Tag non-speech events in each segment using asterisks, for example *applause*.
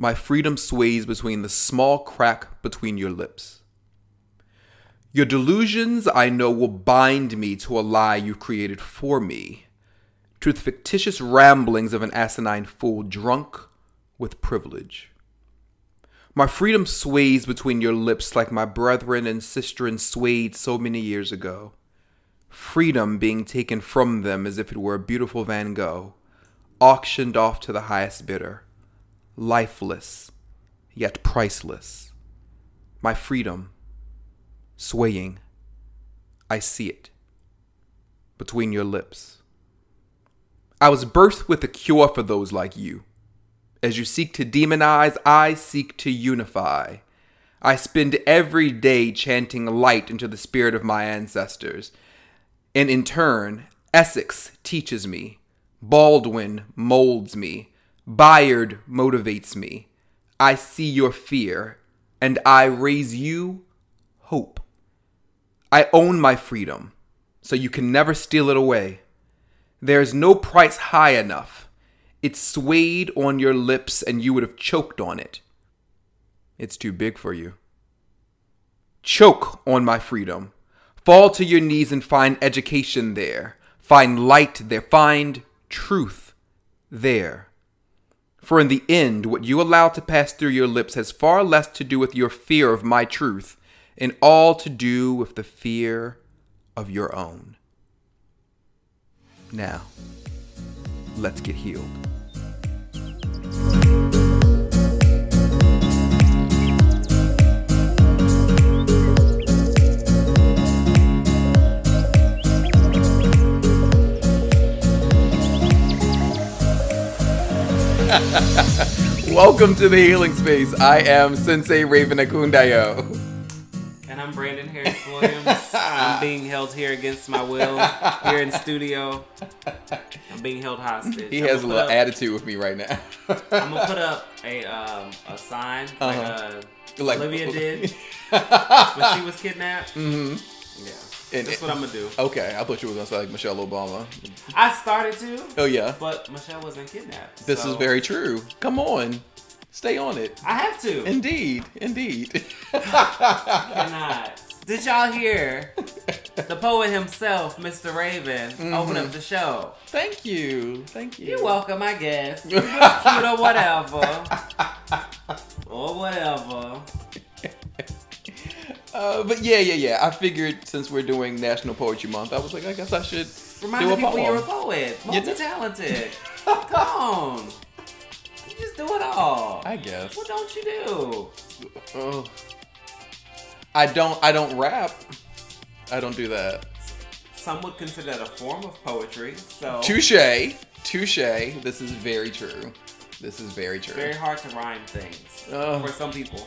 My freedom sways between the small crack between your lips. Your delusions, I know, will bind me to a lie you've created for me, to the fictitious ramblings of an asinine fool drunk with privilege. My freedom sways between your lips like my brethren and sistren swayed so many years ago. Freedom being taken from them as if it were a beautiful Van Gogh, auctioned off to the highest bidder, lifeless, yet priceless. My freedom, swaying, I see it, between your lips. I was birthed with a cure for those like you. As you seek to demonize, I seek to unify. I spend every day chanting light into the spirit of my ancestors. And in turn, Essex teaches me, Baldwin molds me, Bayard motivates me. I see your fear, and I raise you hope. I own my freedom, so you can never steal it away. There is no price high enough it swayed on your lips and you would have choked on it. It's too big for you. Choke on my freedom. Fall to your knees and find education there. Find light there. Find truth there. For in the end, what you allow to pass through your lips has far less to do with your fear of my truth and all to do with the fear of your own. Now, let's get healed. *laughs* Welcome to the healing space. I am Sensei Raven Akundayo. And I'm Brandon Harris Williams. I'm *laughs* being held here against my will here in studio. I'm being held hostage. He I'm has a little up- attitude with me right now. I'm gonna put *laughs* up a um, a sign like uh, Like- Olivia did when she was kidnapped. Mm-hmm. Yeah, And that's it- what I'm gonna do. Okay, I thought you were gonna say like Michelle Obama. I started to, Oh yeah, but Michelle wasn't kidnapped. this so is very true. Come on, stay on it. I have to. Indeed, indeed. Cannot. Did y'all hear the poet himself, Mr. Raven, Mm-hmm. open up the show? Thank you, thank you. You're welcome, I guess. *laughs* Cute or whatever. or whatever. Uh, but yeah, yeah, yeah. I figured since we're doing National Poetry Month, I was like, I guess I should Remind do a people poem. you're a poet. Multi-talented. *laughs* Come on. You just do it all. I guess. What don't you do? Oh. I don't. I don't rap. I don't do that. Some would consider that a form of poetry. So Touche. Touche. This is very true. This is very true. it's very hard to rhyme things Oh. for some people.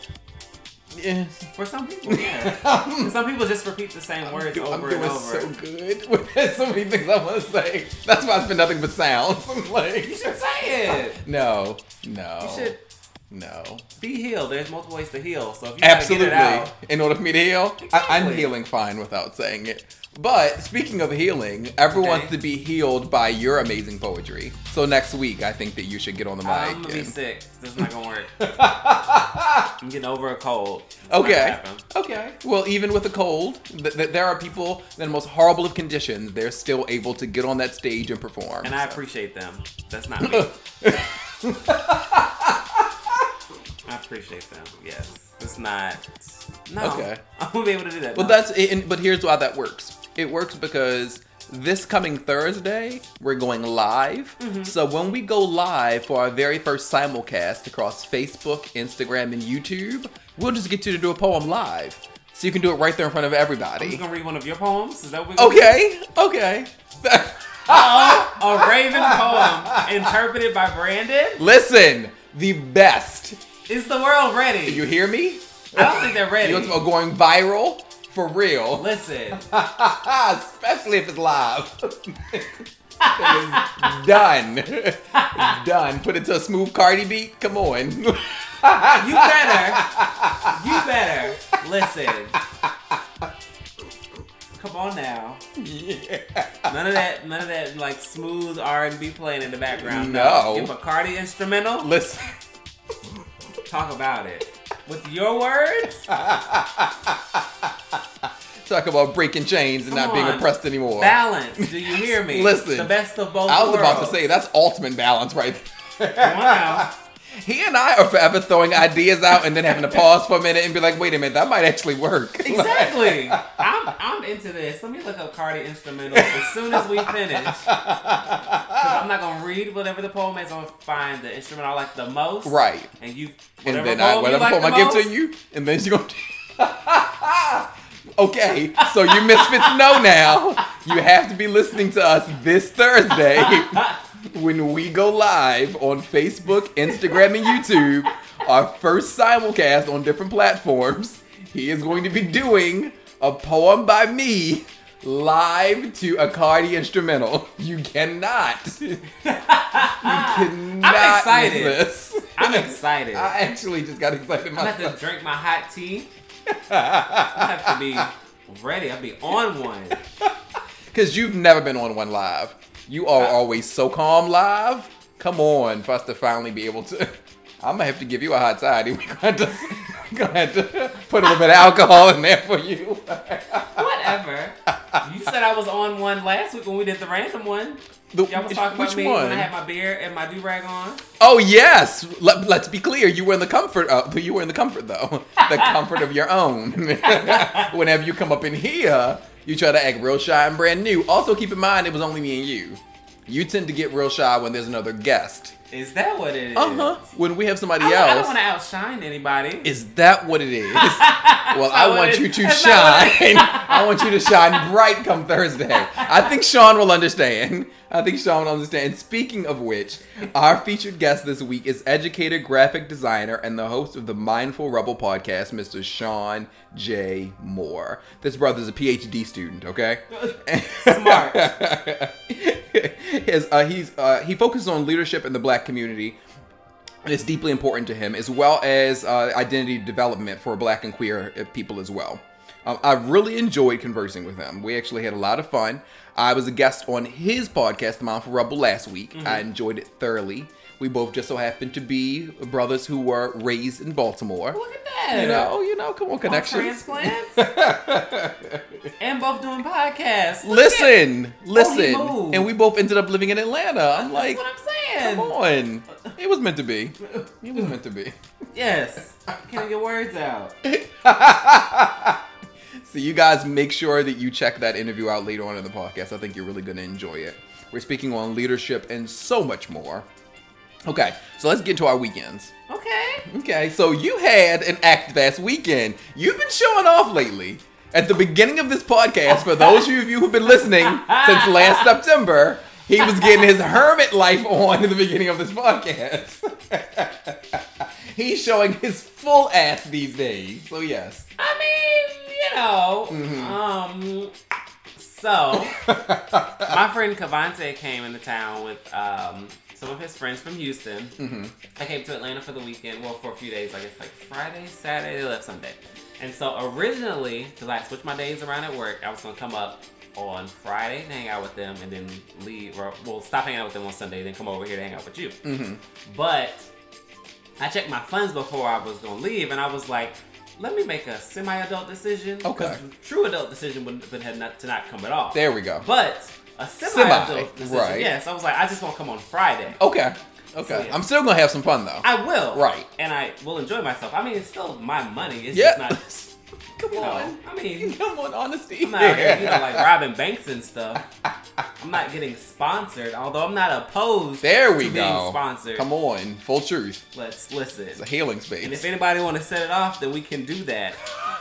Yeah. For some people, yeah. *laughs* Some people just repeat the same words Do- I'm over doing and over. so good. *laughs* There's so many things I want to say. That's why it's been nothing but sounds. *laughs* I'm You should say it. no, no, You should no. be healed. There's multiple ways to heal. So if you Absolutely. get it out, In order for me to heal, I, I'm healing fine without saying it. But speaking of healing, everyone Okay. wants to be healed by your amazing poetry. So next week, I think that you should get on the mic. I'm gonna be sick. This is not gonna work. *laughs* I'm getting over a cold. It's Okay. Okay. Well, even with a cold, th- th- there are people in the most horrible of conditions. They're still able to get on that stage and perform. And I appreciate them. That's not *laughs* me. I appreciate them. Yes. It's not. No. Okay. I'm gonna be able to do that. Well, No. that's it. and- But here's why that works. It works because this coming Thursday we're going live. Mm-hmm. So when we go live for our very first simulcast across Facebook, Instagram, and YouTube, we'll just get you to do a poem live, so you can do it right there in front of I'm everybody. just gonna read one of your poems. Is that what gonna do? Okay. Okay. *laughs* Oh, a Raven poem interpreted by Brandon. Listen, the best. Is the world ready? You hear me? I don't think they're ready. You want to going viral for real? Listen, *laughs* Especially if it's live. It's *laughs* done. done. Put it to a smooth Cardi beat. Come on. *laughs* you better, you better listen. Come on now. None of that, none of that like smooth R and B playing in the background. No. Give a Cardi instrumental. Listen. talk about it with your words. *laughs* Talk about breaking chains and Come not being on. oppressed anymore. Balance. Do you *laughs* hear me? Listen, the best of both. I was about to say that's ultimate balance, right? Come on now. *laughs* He and I are forever throwing ideas out and then having to pause for a minute and be like, "Wait a minute, that might actually work." *laughs* Exactly. I'm I'm into this. Let me look up Cardi instrumentals as soon as we finish. 'Cause I'm not gonna read whatever the poem is. I'm gonna find the instrument I like the most. right. And you And then poem I, you whatever like poem the I give most, to you, and then you're gonna. *laughs* okay, so you misfits know now. You have to be listening to us this Thursday *laughs* when we go live on Facebook, Instagram, and YouTube. Our first simulcast on different platforms. He is going to be doing a poem by me live to a Cardi instrumental. You cannot. You cannot. excited. miss this. I'm excited. I actually just got excited I'm have to drink my hot tea. I have to be ready. I'll be on one. *laughs* Because you've never been on one live. You are always so calm live. Come on, for us to finally be able to. *laughs* I'm gonna have to give you a hot toddy. *laughs* We're gonna have to, *laughs* gonna have to put a little bit of alcohol in there for you. Whatever. You said I was on one last week when we did the random one. The- Y'all was talking which about me one? when I had my beer and my do rag on. Oh yes. Let, let's be clear. You were in the comfort. Of, you were in the comfort though. The comfort of your own. Whenever you come up in here, you try to act real shy and brand new. Also, keep in mind it was only me and you. You tend to get real shy when there's another guest. Is that what it is? Uh huh. When we have somebody I, don't- I don't want to outshine anybody. Is that what it is? *laughs* Well, I want you to That's not what shine. *laughs* I want you to shine bright come Thursday. I think Shawn will understand. I think Shawn will understand. Speaking of which, our featured guest this week is educator, graphic designer, and the host of the Mindful Rebel podcast, Mr. Shawn J. Moore. This brother's a PhD student, okay? *laughs* Smart. His, uh, he's uh, he focuses on leadership in the black community and it's deeply important to him, as well as uh, identity development for black and queer uh, people as well. Um, I really enjoyed conversing with him. We actually had a lot of fun. I was a guest on his podcast, The Mindful Rebel, last week. I mm-hmm. enjoyed it thoroughly. We both just so happened to be brothers who were raised in Baltimore. Look at that. You know, you know, come on, Both connections. transplants. *laughs* and both doing podcasts. Look Listen, at- listen, Oh, he moved. and we both ended up living in Atlanta. I'm That's like, what I'm saying. come on, it was meant to be. It was meant to be. Yes. Can't get words out. *laughs* So you guys make sure that you check that interview out later on in the podcast. I think you're really going to enjoy it. We're speaking on leadership and so much more. Okay, so let's get to our weekends. Okay. Okay, so you had an ActFest weekend. You've been showing off lately. At the beginning of this podcast, for those of you who've been listening since last *laughs* September, he was getting his hermit life on in the beginning of this podcast. *laughs* He's showing his full ass these days. So yes. I mean, you know, Mm-hmm. um, so *laughs* my friend Cavante came into town with um some of his friends from Houston. Mm-hmm. I came to Atlanta for the weekend, well, for a few days, I guess like Friday, Saturday, they left Sunday. And so originally, because I switched my days around at work, I was gonna come up on Friday to hang out with them and then leave, or well, stop hanging out with them on Sunday, then come over here to hang out with you. Mm-hmm. But I checked my funds before I was gonna leave, and I was like, let me make a semi-adult decision. Okay. true adult decision would, have not to not come at all. There we go. But a semi-adult decision, right. yes. I was like, I just want to come on Friday. Okay. Okay. So, yeah. I'm still gonna have some fun though. I will. Right. And I will enjoy myself. I mean, it's still my money. It's yeah. just not. *laughs* *laughs* Come You know, on. I mean, *laughs* Come on, honesty. I'm not out here, you know, like robbing banks and stuff. I'm not getting sponsored, although I'm not opposed There we to go. being sponsored. Come on, full truth. Let's listen. It's a healing space. And if anybody want to set it off, then we can do that.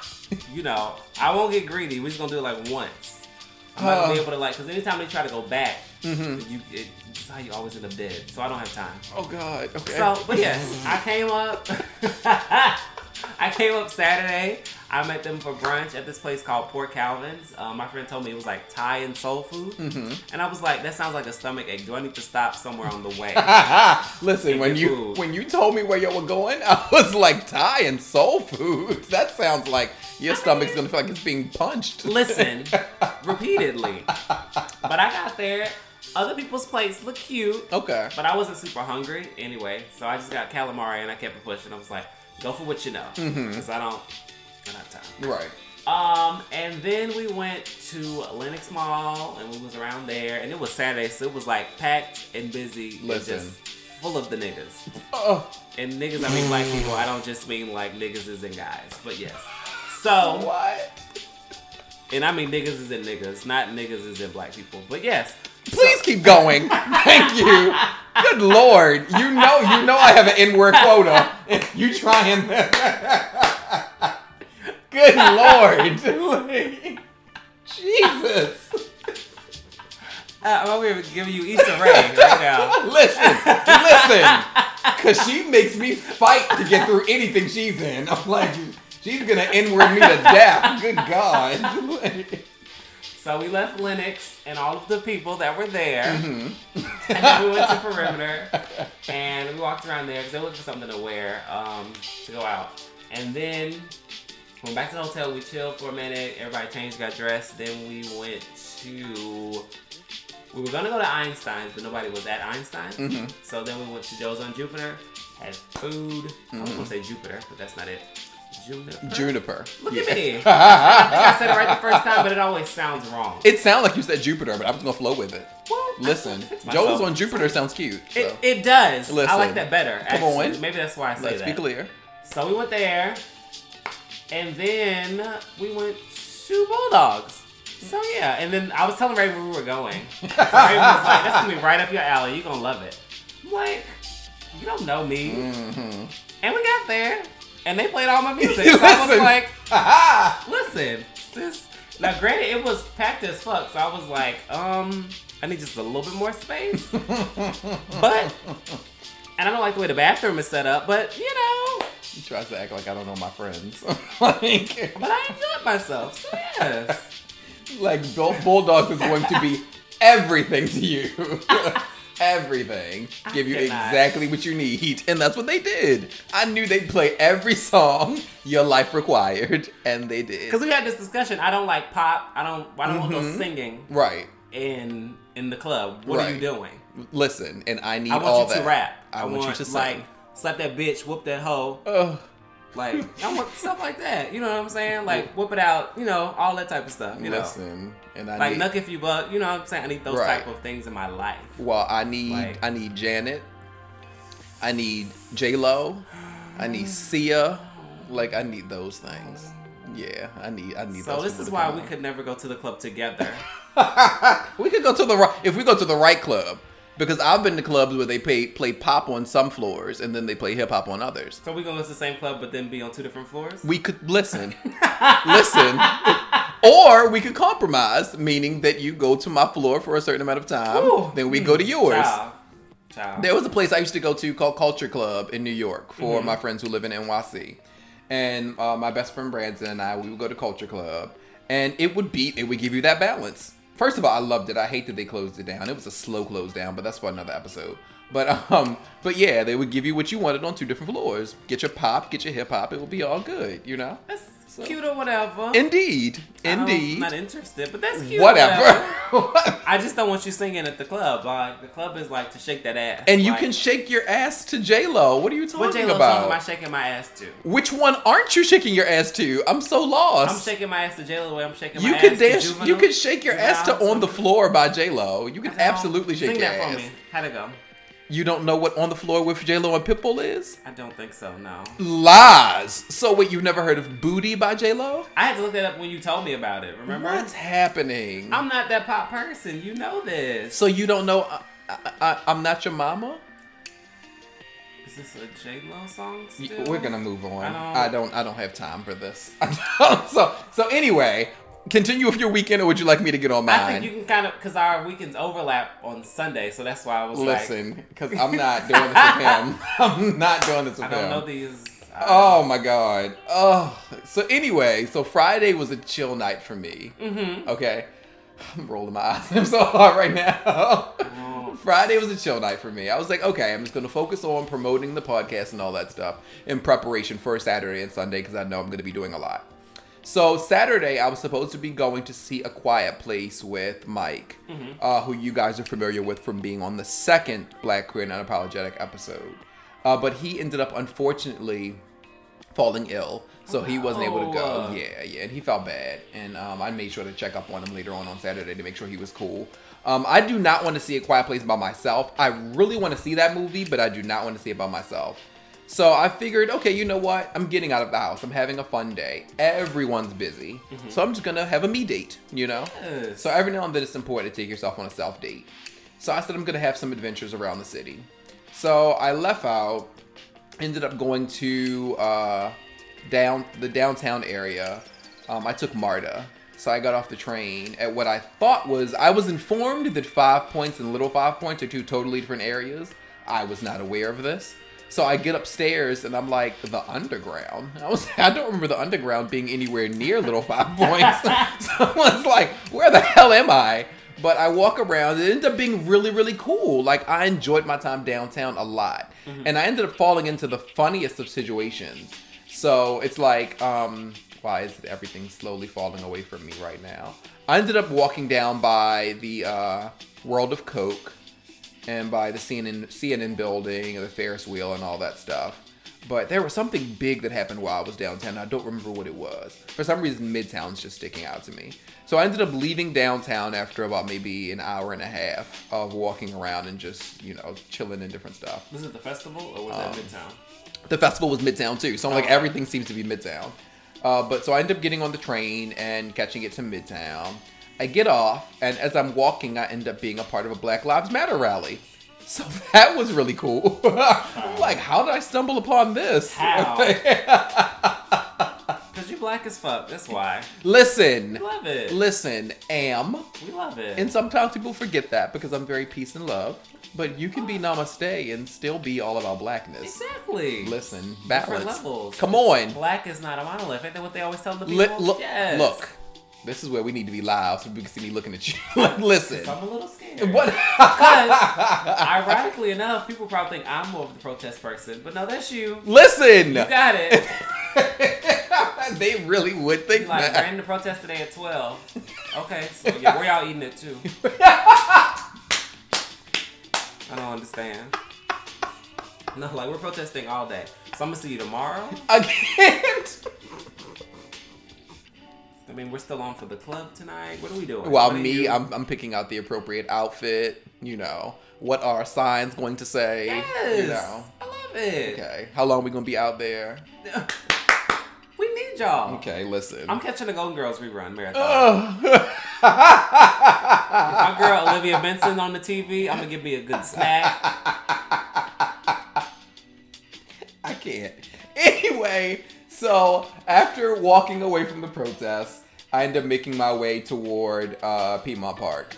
*laughs* you know, I won't get greedy. We're just gonna do it like once. I'm not gonna be Uh. able to like, cause anytime they try to go back, Mhm. you it, it's how you always end up dead. So I don't have time. oh God. Okay. So, but yes, I came up. *laughs* I came up Saturday. I met them for brunch at this place called Poor Calvin's. Um, my friend told me it was like Thai and soul food, Mm-hmm. and I was like, that sounds like a stomach ache. Do I need to stop somewhere on the way? *laughs* Listen, when you food. when you told me where you were going, *laughs* I was like Thai and soul food. That sounds like your stomach's gonna feel like it's being punched. Listen, repeatedly. But I got there. Other people's plates look cute, Okay. but I wasn't super hungry anyway, so I just got calamari and I kept it pushing. I was like, go for what you know, because I don't, I don't have time. Right. Um, and then we went to Lenox Mall and we was around there, and it was Saturday, so it was like packed and busy, and just full of the niggas. Oh, And niggas, I mean black people. I don't just mean like niggas is in guys, but yes. So, what? and I mean niggas is in niggas, not niggas is in black people. But yes, Please keep going. Thank you. Good lord. You know, you know I have an N-word quota. You try trying Good lord. Jesus. uh, I'm over here giving you Easter egg right now. Listen, listen. Cause she makes me fight to get through anything she's in. I'm like, she's gonna N-word me to death. Good God. So we left Lenox and all of the people that were there, mm-hmm. and then we went to Perimeter, and we walked around there because they looked for something to wear um, to go out. And then went back to the hotel. We chilled for a minute. Everybody changed, got dressed. Then we went to. We were gonna go to Einstein's, but nobody was at Einstein's. Mm-hmm. So then we went to Joe's on Jupiter, had food. I was gonna mm-hmm. say Jupiter, but that's not it. Juniper. Juniper. Look Yeah. at me. *laughs* I think I said it right the first time, but it always sounds wrong. It sounds like you said Jupiter, but I'm just gonna flow with it. Well, Listen, Joe's on Jupiter sounds cute. So. It, it does. Listen, I like that better. Come actually. on. Maybe that's why I say Let's that. be clear. So we went there, and then we went to Bulldogs. So yeah, and then I was telling Ray where we were going. *laughs* So Ray was like, "That's gonna be right up your alley. You're gonna love it." I'm like, "You don't know me." Mm-hmm. And we got there, and they played all my *laughs* music. So I was like, Ha *laughs* listen, sis. now granted it was packed as fuck, so I was like, um, I need just a little bit more space. *laughs* but and I don't like the way the bathroom is set up, but you know, He tries to act like I don't know my friends. like, but I enjoyed myself. So yes. like Bull- Bulldogs is going to be everything to you. Everything. I Give you exactly what you need. And that's what they did. I knew they'd play every song your life required. And they did. Because we had this discussion. I don't like pop. I don't I don't want Mhm. no singing Right. in in the club. What are you doing? Listen, and I need I want all you to rap. I, want, you to sing. like slap that bitch, whoop that hoe. Ugh. Like I want *laughs* stuff like that. You know what I'm saying? Like whip it out. You know all that type of stuff. You know. And I Like need knuck if you buck, you know what I'm saying? I need those Right. type of things in my life. well, I need Like- I need Janet. I need J Lo. I need Sia. Like I need those things. Yeah, I need I need. So this is why we could never go to the club together. *laughs* we could go to the right if we go to the right club because I've been to clubs where they play play pop on some floors and then they play hip hop on others. so we gonna go to the same club but then be on two different floors? We could listen, *laughs* listen, or we could compromise, meaning that you go to my floor for a certain amount of time, Ooh. then we go to yours. Child. Child. There was a place I used to go to called Culture Club in New York for Mm-hmm. my friends who live in NYC. And uh, my best friend Branson and I, we would go to Culture Club. And it would be, it would give you that balance. First of all, I loved it. I hate that they closed it down. It was a slow close down, but that's for another episode. But *laughs* um, but yeah, they would give you what you wanted on two different floors. Get your pop, get your hip hop. It would be all good, you know. That's cute or whatever. Indeed, Indeed. I'm not interested, but that's cute. Whatever. *laughs* I just don't want you singing at the club. Like the club is like to shake that ass. and you Like, can shake your ass to J Lo. What are you talking What J talking Lo about? song am I shaking my ass to? Which one aren't you shaking your ass to? I'm so lost. I'm shaking my ass to J Lo I'm shaking you ass dance. You could shake your ass to "On the. Floor" by J Lo. You can absolutely shake Sing your that ass. for me. How'd it go? You don't know what "On the Floor" with J Lo and Pitbull is? I don't think so. No. Lies. So wait, you've never heard of "Booty" by J Lo? I had to look that up when you told me about it. Remember? What's happening? I'm not that pop person. You know this. so you don't know? I, I, I, I'm not your mama. Is this a J Lo song? Still? We're gonna move on. I I don't- don't. I don't have time for this. *laughs* so so anyway, continue with your weekend, or would you like me to get on mine? I think you can kind of because our weekends overlap on Sunday, so that's why I was like, Listen, because I'm not doing this with him. *laughs* *laughs* I'm not doing this with I don't him. know these. Oh my god. Oh. So anyway, so Friday was a chill night for me. Mm-hmm. Okay. I'm rolling my eyes. *laughs* I'm so hard right now. Oh. Friday was a chill night for me. I was like, okay, I'm just gonna focus on promoting the podcast and all that stuff in preparation for Saturday and Sunday because I know I'm gonna be doing a lot. So Saturday, I was supposed to be going to see A Quiet Place with Mike, uh, who you guys are familiar with from being on the second Black Queer and Unapologetic episode. Uh, but he ended up, unfortunately, falling ill, so he wasn't able to go. No. Yeah, yeah, and he felt bad, and um, I made sure to check up on him later on on Saturday to make sure he was cool. Um, I do not want to see A Quiet Place by myself. I really want to see that movie, but I do not want to see it by myself. So I figured, okay, you know what? I'm getting out of the house. I'm having a fun day. Everyone's busy, so I'm just gonna have a me date. You know. Yes. So every now and then it's important to take yourself on a self date. So I said I'm gonna have some adventures around the city. So I left out, ended up going to uh, down the downtown area. Um, I took MARTA. So I got off the train at what I thought was I was informed that Five Points and Little Five Points are two totally different areas. I was not aware of this. So I get upstairs and I'm like, the underground. I was *laughs* I don't remember the underground being anywhere near Little Five *laughs* Points. *laughs* Someone's like, where the hell am I? But I walk around. It ended up being really, really cool. Like I enjoyed my time downtown a lot, and I ended up falling into the funniest of situations. So it's like, um, why is everything slowly falling away from me right now? I ended up walking down by the uh, World of Coke and by the CNN, CNN building and the Ferris wheel and all that stuff. But there was something big that happened while I was downtown. I don't remember what it was. For some reason, Midtown's just sticking out to me. So I ended up leaving downtown after about maybe an hour and a half of walking around and just, you know, chilling and different stuff. Was it the festival or was Um, that Midtown? The festival was Midtown too, so I'm like Okay. everything seems to be Midtown. Uh, but so I end up getting on the train and catching it to Midtown. I get off, and as I'm walking, I end up being a part of a Black Lives Matter rally. So *laughs* that was really cool. I'm *laughs* like, how did I stumble upon this? How? *laughs* Because you black as fuck. That's why. listen, We love it. listen, am. We love it. And sometimes people forget that because I'm very peace and love. But you can be namaste and still be all about blackness. exactly. Listen, Different balance. levels. Come on. Black is not a monolith. Ain't that what they always tell the people? Look, yes. look. This is where we need to be live so people can see me looking at you. *laughs* like, listen. I'm a little scared. What? Because, *laughs* ironically enough, people probably think I'm more of the protest person, but no, that's you. listen. You got it. *laughs* they really would think Like, that. ran the protest today at 12. Okay, so yeah, where y'all eating it too? I don't understand. No, like, we're protesting all day. So I'm gonna see you tomorrow. I can't. I mean, we're still on for the club tonight. What are we doing? Are me, you- I'm, I'm picking out the appropriate outfit. You know, what are signs going to say? Yes. You know. I love it. Okay. How long we gonna be out there? *laughs* We need y'all. Okay, listen. I'm catching the Golden Girls rerun marathon. Ugh. My girl Olivia Benson on the TV. I'm gonna give me a good snack. *laughs* I can't. Anyway, so after walking away from the protest, I end up making my way toward uh, Piedmont Park.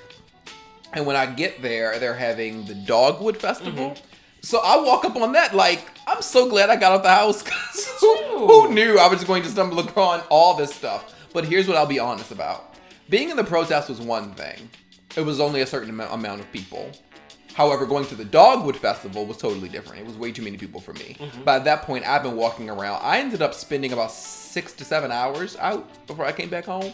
And when I get there, they're having the Dogwood Festival. Mm-hmm. So I walk up on that like, I'm so glad I got out the house. 'cause who, who knew I was going to stumble upon all this stuff? But here's what I'll be honest about. Being in the protest was one thing. It was only a certain amount of people. However, going to the Dogwood Festival was totally different. It was way too many people for me. By that point, I've been walking around. I ended up spending about six to seven hours out before I came back home.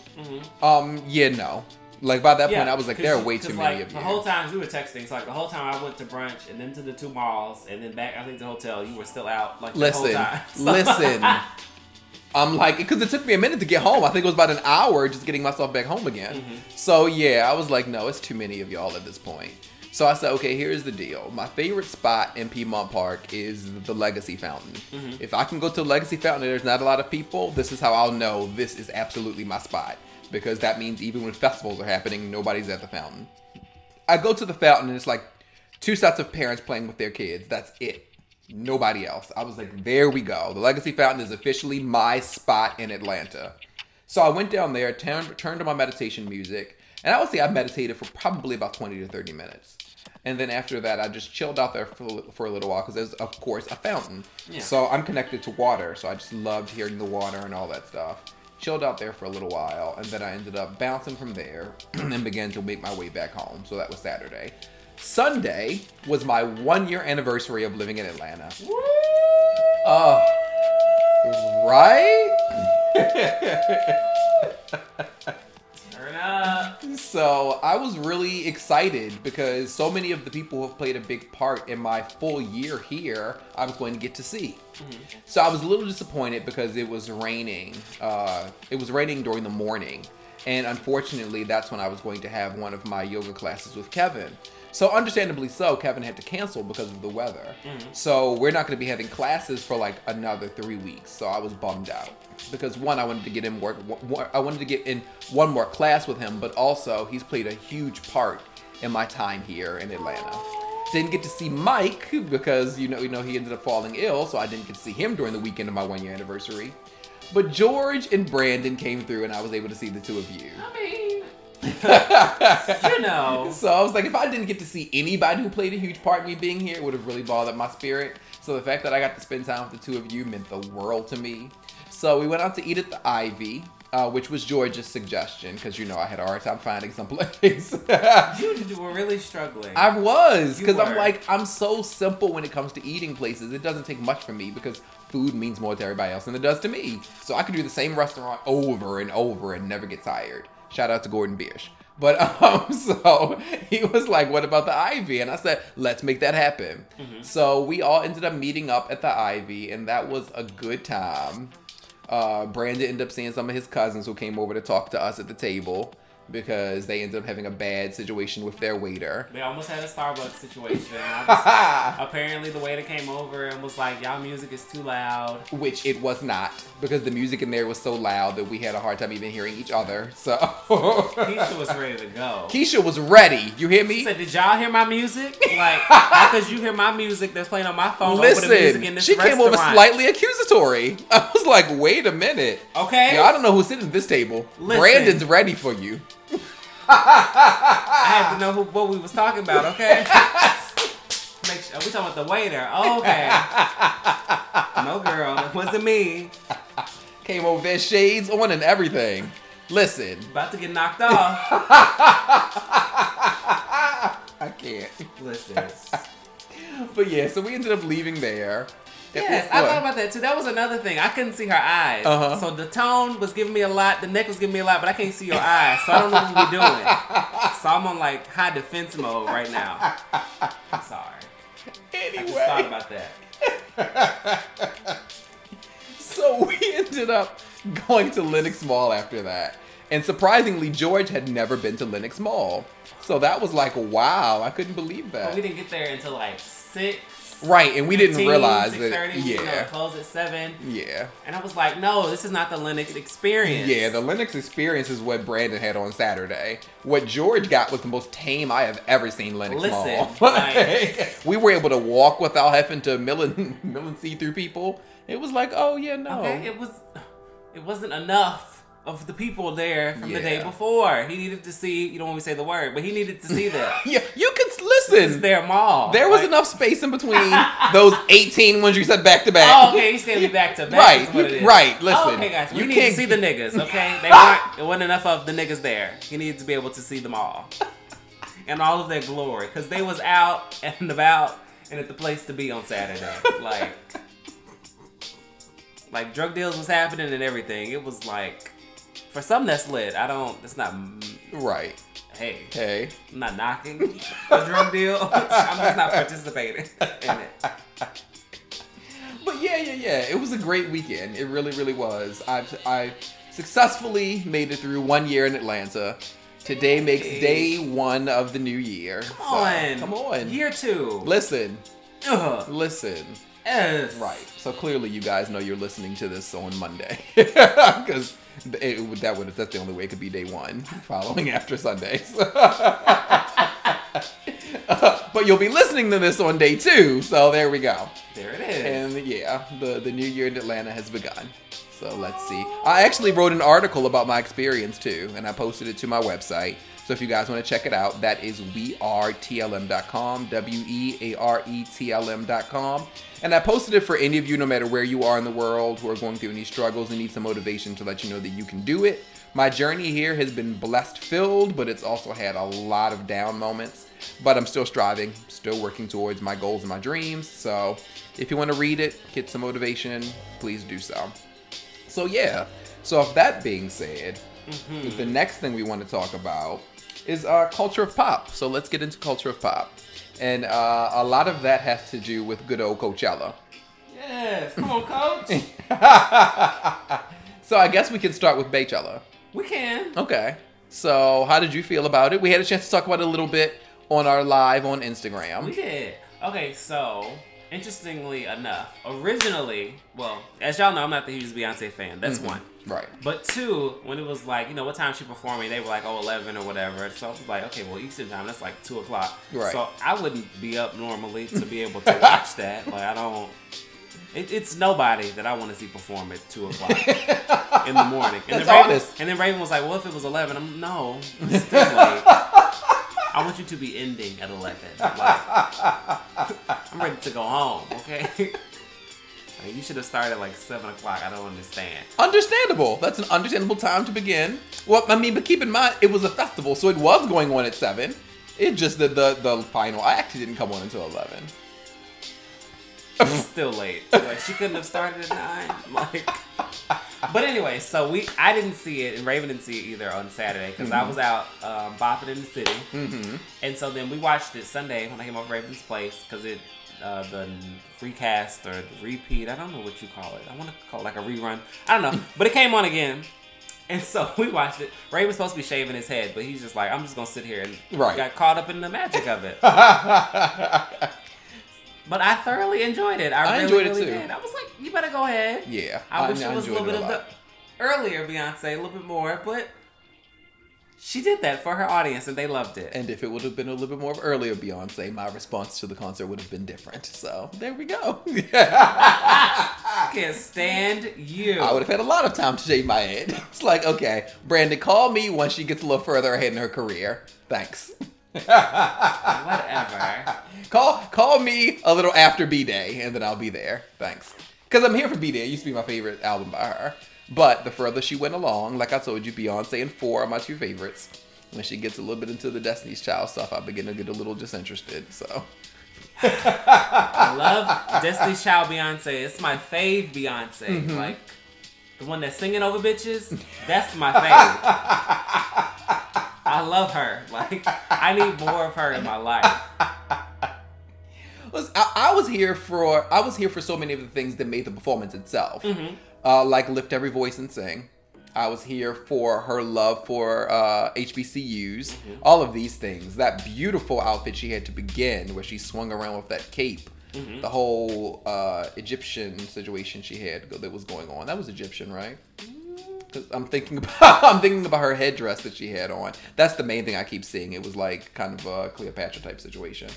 Um, yeah, no. Like by that point, I was like, there are way too like, many of The you. The whole time we were texting, so like the whole time I went to brunch and then to the two malls and then back, I think the hotel. You were still out like the whole Listen, time. *laughs* So- listen. *laughs* I'm like, because it took me a minute to get home. I think it was about an hour just getting myself back home again. Mm-hmm. So yeah, I was like, no, it's too many of y'all at this point. So I said, okay, here's the deal. My favorite spot in Piedmont Park is the Legacy Fountain. Mm-hmm. If I can go to the Legacy Fountain and there's not a lot of people, this is how I'll know this is absolutely my spot. Because that means even when festivals are happening, nobody's at the fountain. I go to the fountain and it's like two sets of parents playing with their kids. That's it. Nobody else. I was like, there we go. The Legacy Fountain is officially my spot in Atlanta. So I went down there, turned, turned to my meditation music, and I would say I meditated for probably about 20 to 30 minutes. And then after that, I just chilled out there for, for a little while because there's, of course, a fountain. Yeah. So I'm connected to water, so I just loved hearing the water and all that stuff. Chilled out there for a little while, and then I ended up bouncing from there *clears throat* and began to make my way back home. So that was Saturday. Sunday was my one year anniversary of living in Atlanta. Oh, right? *laughs* Up. *laughs* So I was really excited because so many of the people who have played a big part in my full year here, I was going to get to see. So I was a little disappointed because it was raining. Uh, it was raining during the morning, and unfortunately, that's when I was going to have one of my yoga classes with Kevin. So understandably so, Kevin had to cancel because of the weather. Mm-hmm. So we're not going to be having classes for like another three weeks. So I was bummed out because one, I wanted to get in work. one- I wanted to get in one more class with him, but also he's played a huge part in my time here in Atlanta. Didn't get to see Mike because you know you know he ended up falling ill, so I didn't get to see him during the weekend of my one year anniversary. But George and Brandon came through, and I was able to see the two of you. I mean, you know. *laughs* So I was like, if I didn't get to see anybody who played a huge part in me being here, it would have really bothered my spirit. So the fact that I got to spend time with the two of you meant the world to me. So we went out to eat at the Ivy, uh, which was George's suggestion because you know I had a hard time finding some *laughs* place. You were really struggling. I was because I'm like I'm so simple when it comes to eating places. It doesn't take much from me because food means more to everybody else than it does to me. So I could do the same restaurant over and over and never get tired. Shout out to Gordon Biersch. But *laughs* um, so he was like, "What about the Ivy?" And I said, "Let's make that happen." So we all ended up meeting up at the Ivy, and that was a good time. Uh, Brandon ended up seeing some of his cousins who came over to talk to us at the table because they ended up having a bad situation with their waiter. They almost had a Starbucks situation. Was- *laughs* apparently, the waiter came over and was like, "Y'all music is too loud." Which it was not because the music in there was so loud that we had a hard time even hearing each other. So Keisha was ready to go. *laughs* Keisha was ready. You hear She me? said, "Did y'all hear my music? Like, *laughs* because you hear my music that's playing on my phone over the music in Listen, she came over slightly accusatory. I was like, wait a minute. Okay. Yo, I don't know who's sitting at this table. Listen. Brandon's ready for you. *laughs* I had to know who, what we was talking about. Okay. *laughs* Make sure, we talking about the waiter. Oh, okay. No, girl, that wasn't me. Came over there, shades on and everything. Listen, About to get knocked off. *laughs* I can't. Listen. But yeah, so we ended up leaving there. Yes, I thought about that too. That was another thing. I couldn't see her eyes. Uh-huh. So the tone was giving me a lot. The neck was giving me a lot, but I can't see your eyes. So I don't know what we're doing. *laughs* So I'm on like high defense mode right now. I'm sorry. I just thought about that. so we ended up going to Lenox Mall after that. And surprisingly, George had never been to Lenox Mall. So that was like, wow, I couldn't believe But we didn't get there until like six. Right, and we didn't realize that. 6:30, You know, Yeah. it closed at seven. Yeah. And I was like, no, this is not the Lenox experience. Yeah, the Lenox experience is what Brandon had on Saturday. What George got was the most tame I have ever seen Lenox Listen, *laughs* like- we were able to walk without having to mill and, *laughs* mill and see through people. It was like, oh yeah, no. Okay, it was it wasn't enough of the people there from the day before. He needed to see, you don't want me to say the word, but he needed to see that. *laughs* yeah, you could this is listen. their mall. There was Like, enough space in between *laughs* those 18 ones you said back to back. Oh, okay, he's gonna be back to back. Right, right, listen, Oh, okay, guys, we you need can't- to see the niggas. Okay, they *laughs* ah! weren't. There wasn't enough of the niggas there. He needed to be able to see them all and all of their glory, because they was out and about and at the place to be on Saturday. Like, like drug deals was happening and everything. It was like. For some that's lit. I don't. It's not. Right. Hey, Hey. I'm not knocking the drug deal. *laughs* I'm just not participating in it. But yeah, yeah, yeah. It was a great weekend. It really, really was. I've I successfully made it through one year in Atlanta. Today makes day one of the new year. Come So, on. come on. Year two. Listen, Ugh. listen. Yes. Right. So clearly, you guys know you're listening to this on Monday, *laughs* because that would that's the only way it could be day one, following after Sundays. *laughs* but you'll be listening to this on day two, so there we go. There it is. And yeah, the the new year in Atlanta has begun. So let's see. I actually wrote an article about my experience too, and I posted it to my website. So if you guys want to check it out, that is wearetlm.com, W E A R E T L M.com. And I posted it for any of you, no matter where you are in the world, who are going through any struggles and need some motivation to let you know that you can do it. My journey here has been blessed filled, but it's also had a lot of down moments. But I'm still striving, still working towards my goals and my dreams. So if you want to read it, get some motivation, please do so. So yeah, So, if that being said, the next thing we want to talk about is uh, culture of pop. So, let's get into culture of pop. And uh, a lot of that has to do with good old Coachella. Yes, come on, coach. *laughs* So, I guess we can start with Beychella. we can. Okay. So, how did you feel about it? We had a chance to talk about it a little bit on our live on Instagram. We did. Okay, so interestingly enough, originally, well, as y'all know, I'm not the hugest Beyonce fan. That's one. Right. But two, when it was like, you know, what time she performing, they were like, oh, 11 or whatever. So I was like, okay, well, Eastern time, that's like 2 o'clock. Right. So I wouldn't be up normally to be able to watch that. Like, I don't. It, it's nobody that I want to see perform at 2 o'clock in the morning. And *laughs* That's then Raven, honest. And then Raven was like, well, if it was 11, I'm, no, it's still late. *laughs* I want you to be ending at 11. Like, *laughs* I'm ready to go home, okay? I mean, you should have started at like 7 o'clock. I don't understand. Understandable. That's an understandable time to begin. Well, I mean, but keep in mind, it was a festival, so it was going on at 7. It just that the, the final act didn't come on until 11. still late. *laughs* Like she couldn't have started at nine. *laughs* Like, but anyway, so we I didn't see it and Raven didn't see it either on Saturday because I was out um, bopping in the city, Mm-hmm. and so then we watched it Sunday when I came over Raven's place because it. Uh, the recast or the repeat, I don't know what you call it. I want to call it like a rerun. I don't know, but it came on again, and so *laughs* we watched it. Ray was supposed to be shaving his head, but he's just like, I'm just gonna sit here and Right. got caught up in the magic of it. *laughs* But I thoroughly enjoyed it. I, I really, enjoyed it really too. did. I was like, you better go ahead. Yeah. I, wish I it was a little bit it of the earlier Beyonce, a little bit more, but she did that for her audience and they loved it. And if it would have been a little bit more of earlier Beyonce, my response to the concert would have been different. So there we go. I can't stand you. I would have had a lot of time to shave my head. *laughs* It's like, okay, Brandon, call me once she gets a little further ahead in her career. Thanks. *laughs* Whatever. Call call me a little after B Day, and then I'll be there. Thanks. Because I'm here for B Day. It used to be my favorite album by her. But the further she went along, like I told you, Beyonce and Four are my two favorites. When she gets a little bit into the Destiny's Child stuff, I begin to get a little disinterested. So I love Destiny's Child Beyonce. It's my fave Beyonce. Mm-hmm. Like the one that's singing over bitches. That's my fave. I love her. Like I need more of her in my life. I, I was here for I was here for so many of the things that made the performance itself, Mm-hmm. Uh, like lift every voice and sing. I was here for her love for uh, HBCUs, Mm-hmm. all of these things. That beautiful outfit she had to begin, where she swung around with that cape. Mm-hmm. The whole uh, Egyptian situation she had that was going on. That was Egyptian, right? 'Cause I'm thinking about *laughs* I'm thinking about her headdress that she had on. That's the main thing I keep seeing. It was like kind of a Cleopatra type situation.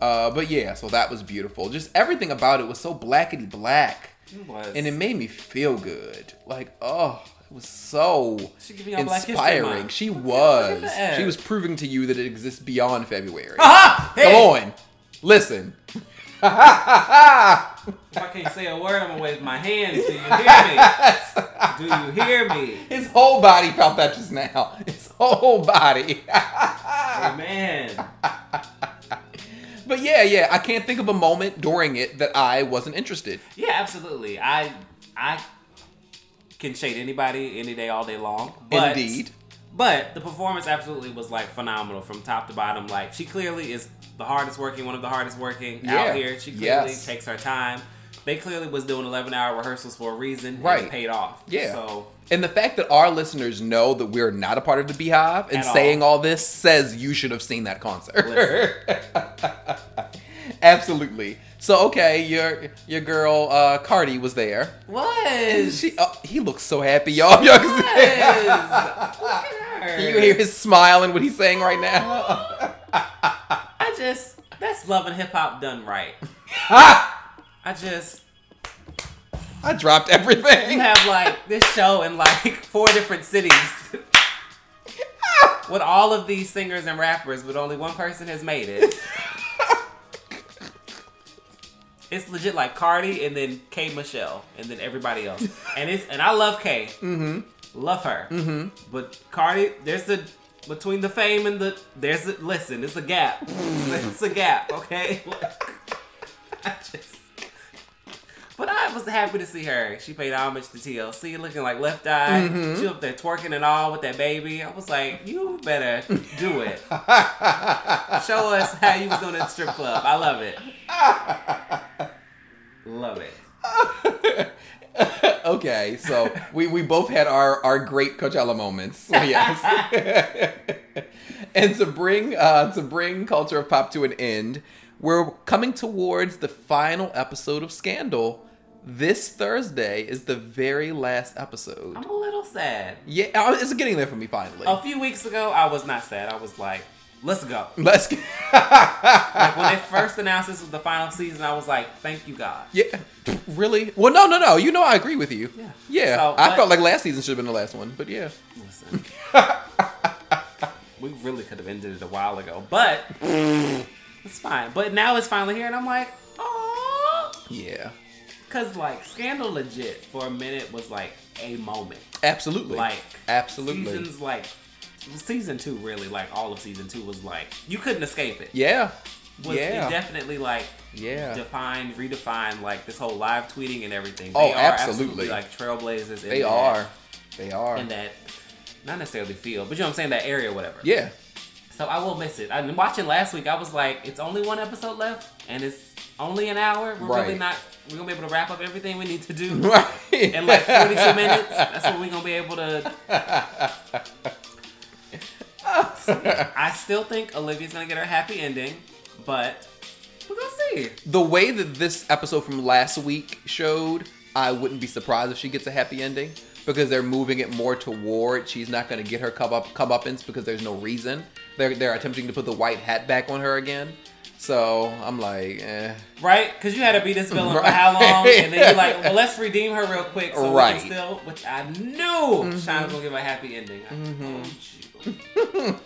Uh, but yeah, so that was beautiful. Just everything about it was so blackety black. And it made me feel good. Like oh, it was so She giving y'all Black History inspiring. She was. She was proving to you that it exists beyond February. Aha! *laughs* Hey! Come on, listen. *laughs* If I can't say a word, I'm gonna wave my hands. Do you hear me? Do you hear me? His whole body felt that just now. His whole body. *laughs* Amen. But yeah, yeah, I can't think of a moment during it that I wasn't interested. Yeah, absolutely. I I can shade anybody any day, all day long. But, Indeed. But the performance absolutely was like phenomenal from top to bottom. Like she clearly is the hardest working, one of the hardest working Yeah. out here. She clearly Yes. takes her time. They clearly was doing 11 hour rehearsals for a reason. and Right. it paid off. Yeah. So And the fact that our listeners know that we're not a part of the Beehive and all. saying all this says you should have seen that concert. *laughs* Absolutely. So okay, your your girl uh, Cardi was there. was She uh, he looks so happy, y'all. *laughs* Can was. Look at her. *laughs* Can you hear his smile and what he's saying right now? I just that's love and hip hop done right. I just I dropped everything. you have like this show in like *laughs* four different cities with all of these singers and rappers, but only one person has made it. *laughs* It's legit like Cardi and then K Michelle and then everybody else. And it's and I love K. Mm-hmm. Love her. Mm-hmm. But Cardi, there's a between the fame and the there's a listen, it's a gap. *laughs* it's a gap, okay? I just But I was happy to see her. She paid homage to TLC, looking like Left Eye. Mm-hmm. She was up there twerking and all with that baby. I was like, you better do it. *laughs* Show us how you was doing at the strip club. I love it. love it. *laughs* okay, so we, we both had our, our great Coachella moments. Yes. *laughs* and to bring uh, to bring culture of pop to an end, we're coming towards the final episode of Scandal. This Thursday is the very last episode. I'm a little sad. Yeah, it's getting there for me finally. A few weeks ago, I was not sad. I was like, let's go. *laughs* Let's get. *laughs* Like when they first announced this was the final season, I was like, thank you, God. yeah, *laughs* really? Well, no, no, no. You know, I agree with you. Yeah. Yeah, So, I but- felt like last season should have been the last one, but yeah. Listen. we really could have ended it a while ago, but it's fine. But now it's finally here, and I'm like, oh, Yeah, because like Scandal legit for a minute was like a moment. absolutely. Like absolutely. seasons like season two really like all of season two was like you couldn't escape it. Yeah. Was yeah. definitely like Yeah. defined, redefined like this whole live tweeting and everything. Oh, They are absolutely. like trailblazers. in They that- are. They are. in that not necessarily field, but you know what I'm saying, that area, whatever. yeah. So I will miss it. I'm watching last week. I was like, it's only one episode left, and it's only an hour. We're really not. We're gonna be able to wrap up everything we need to do *laughs* Right. in like 42 minutes. That's what we're gonna be able to. *laughs* I still think Olivia's gonna get her happy ending, but we're gonna see. the way that this episode from last week showed, I wouldn't be surprised if she gets a happy ending because they're moving it more toward she's not to get her come up comeuppance because there's no reason. They're they're attempting to put the white hat back on her again. So I'm like, eh. Right? Because you had to be this villain for how long? And then you're like, well, let's *laughs* redeem her real quick so Right. we can still, which I knew Shine was going to give a happy ending. I told you.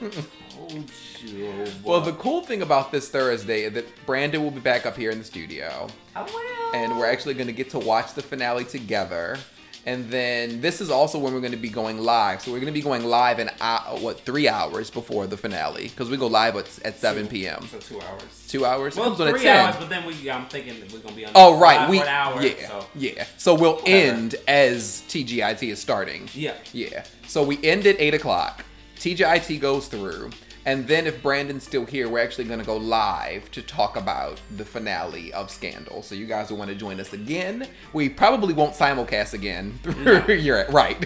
told you. oh Well, the cool thing about this Thursday is that Brandon will be back up here in the studio. I will. and we're actually going to get to watch the finale together. And then this is also when we're going to be going live. So we're going to be going live in uh, what three hours before the finale because we go live at, at 7 p.m. So two hours. Two hours. It Well, comes on at three 10. hours, but then we, I'm thinking that we're going to be on Oh right, live we for an hour. yeah So, yeah. So we'll Whatever. end as TGIT is starting. yeah. Yeah. So we end at eight o'clock. TGIT goes through, and then if Brandon's still here, we're actually going to go live to talk about the finale of Scandal. So you guys will want to join us again. We probably won't simulcast again. *laughs* You're right.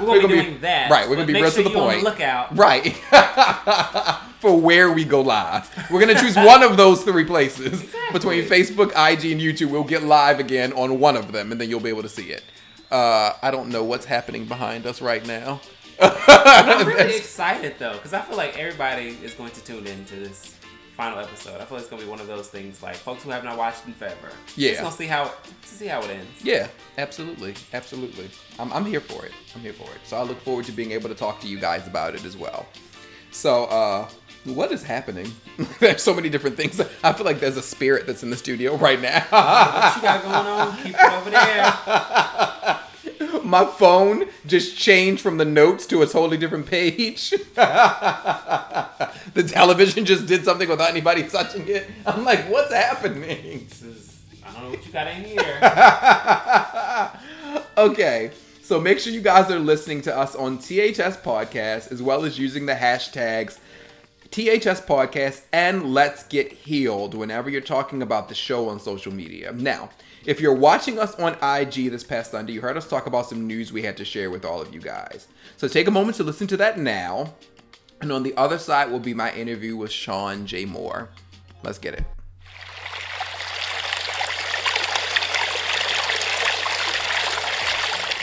We're going to be doing that. Right. We're going to be real sure to the point. Look out. Right. *laughs* For where we go live. We're going to choose *laughs* one of those three places. Exactly. Between Facebook, IG, and YouTube, we'll get live again on one of them, and then you'll be able to see it. Uh, I don't know what's happening behind us right now. I'm *laughs* really excited though, because I feel like everybody is going to tune in to this final episode. I feel like it's gonna be one of those things like folks who have not watched in forever. Yeah. Just gonna see how to see how it ends. yeah, absolutely, absolutely. I'm, I'm here for it. I'm here for it. So I look forward to being able to talk to you guys about it as well. So, uh, what is happening? *laughs* there's so many different things. I feel like there's a spirit that's in the studio right now. What you got going on? Keep it over there. *laughs* My phone just changed from the notes to a totally different page. *laughs* the television just did something without anybody touching it. I'm like, what's happening? This is I don't know what you got in here. *laughs* okay, so make sure you guys are listening to us on THS Podcast as well as using the hashtags THS Podcast and Let's Get Healed whenever you're talking about the show on social media. Now, if you're watching us on IG this past Sunday, you heard us talk about some news we had to share with all of you guys. So take a moment to listen to that now. And on the other side will be my interview with Shawn J. Moore. Let's get it.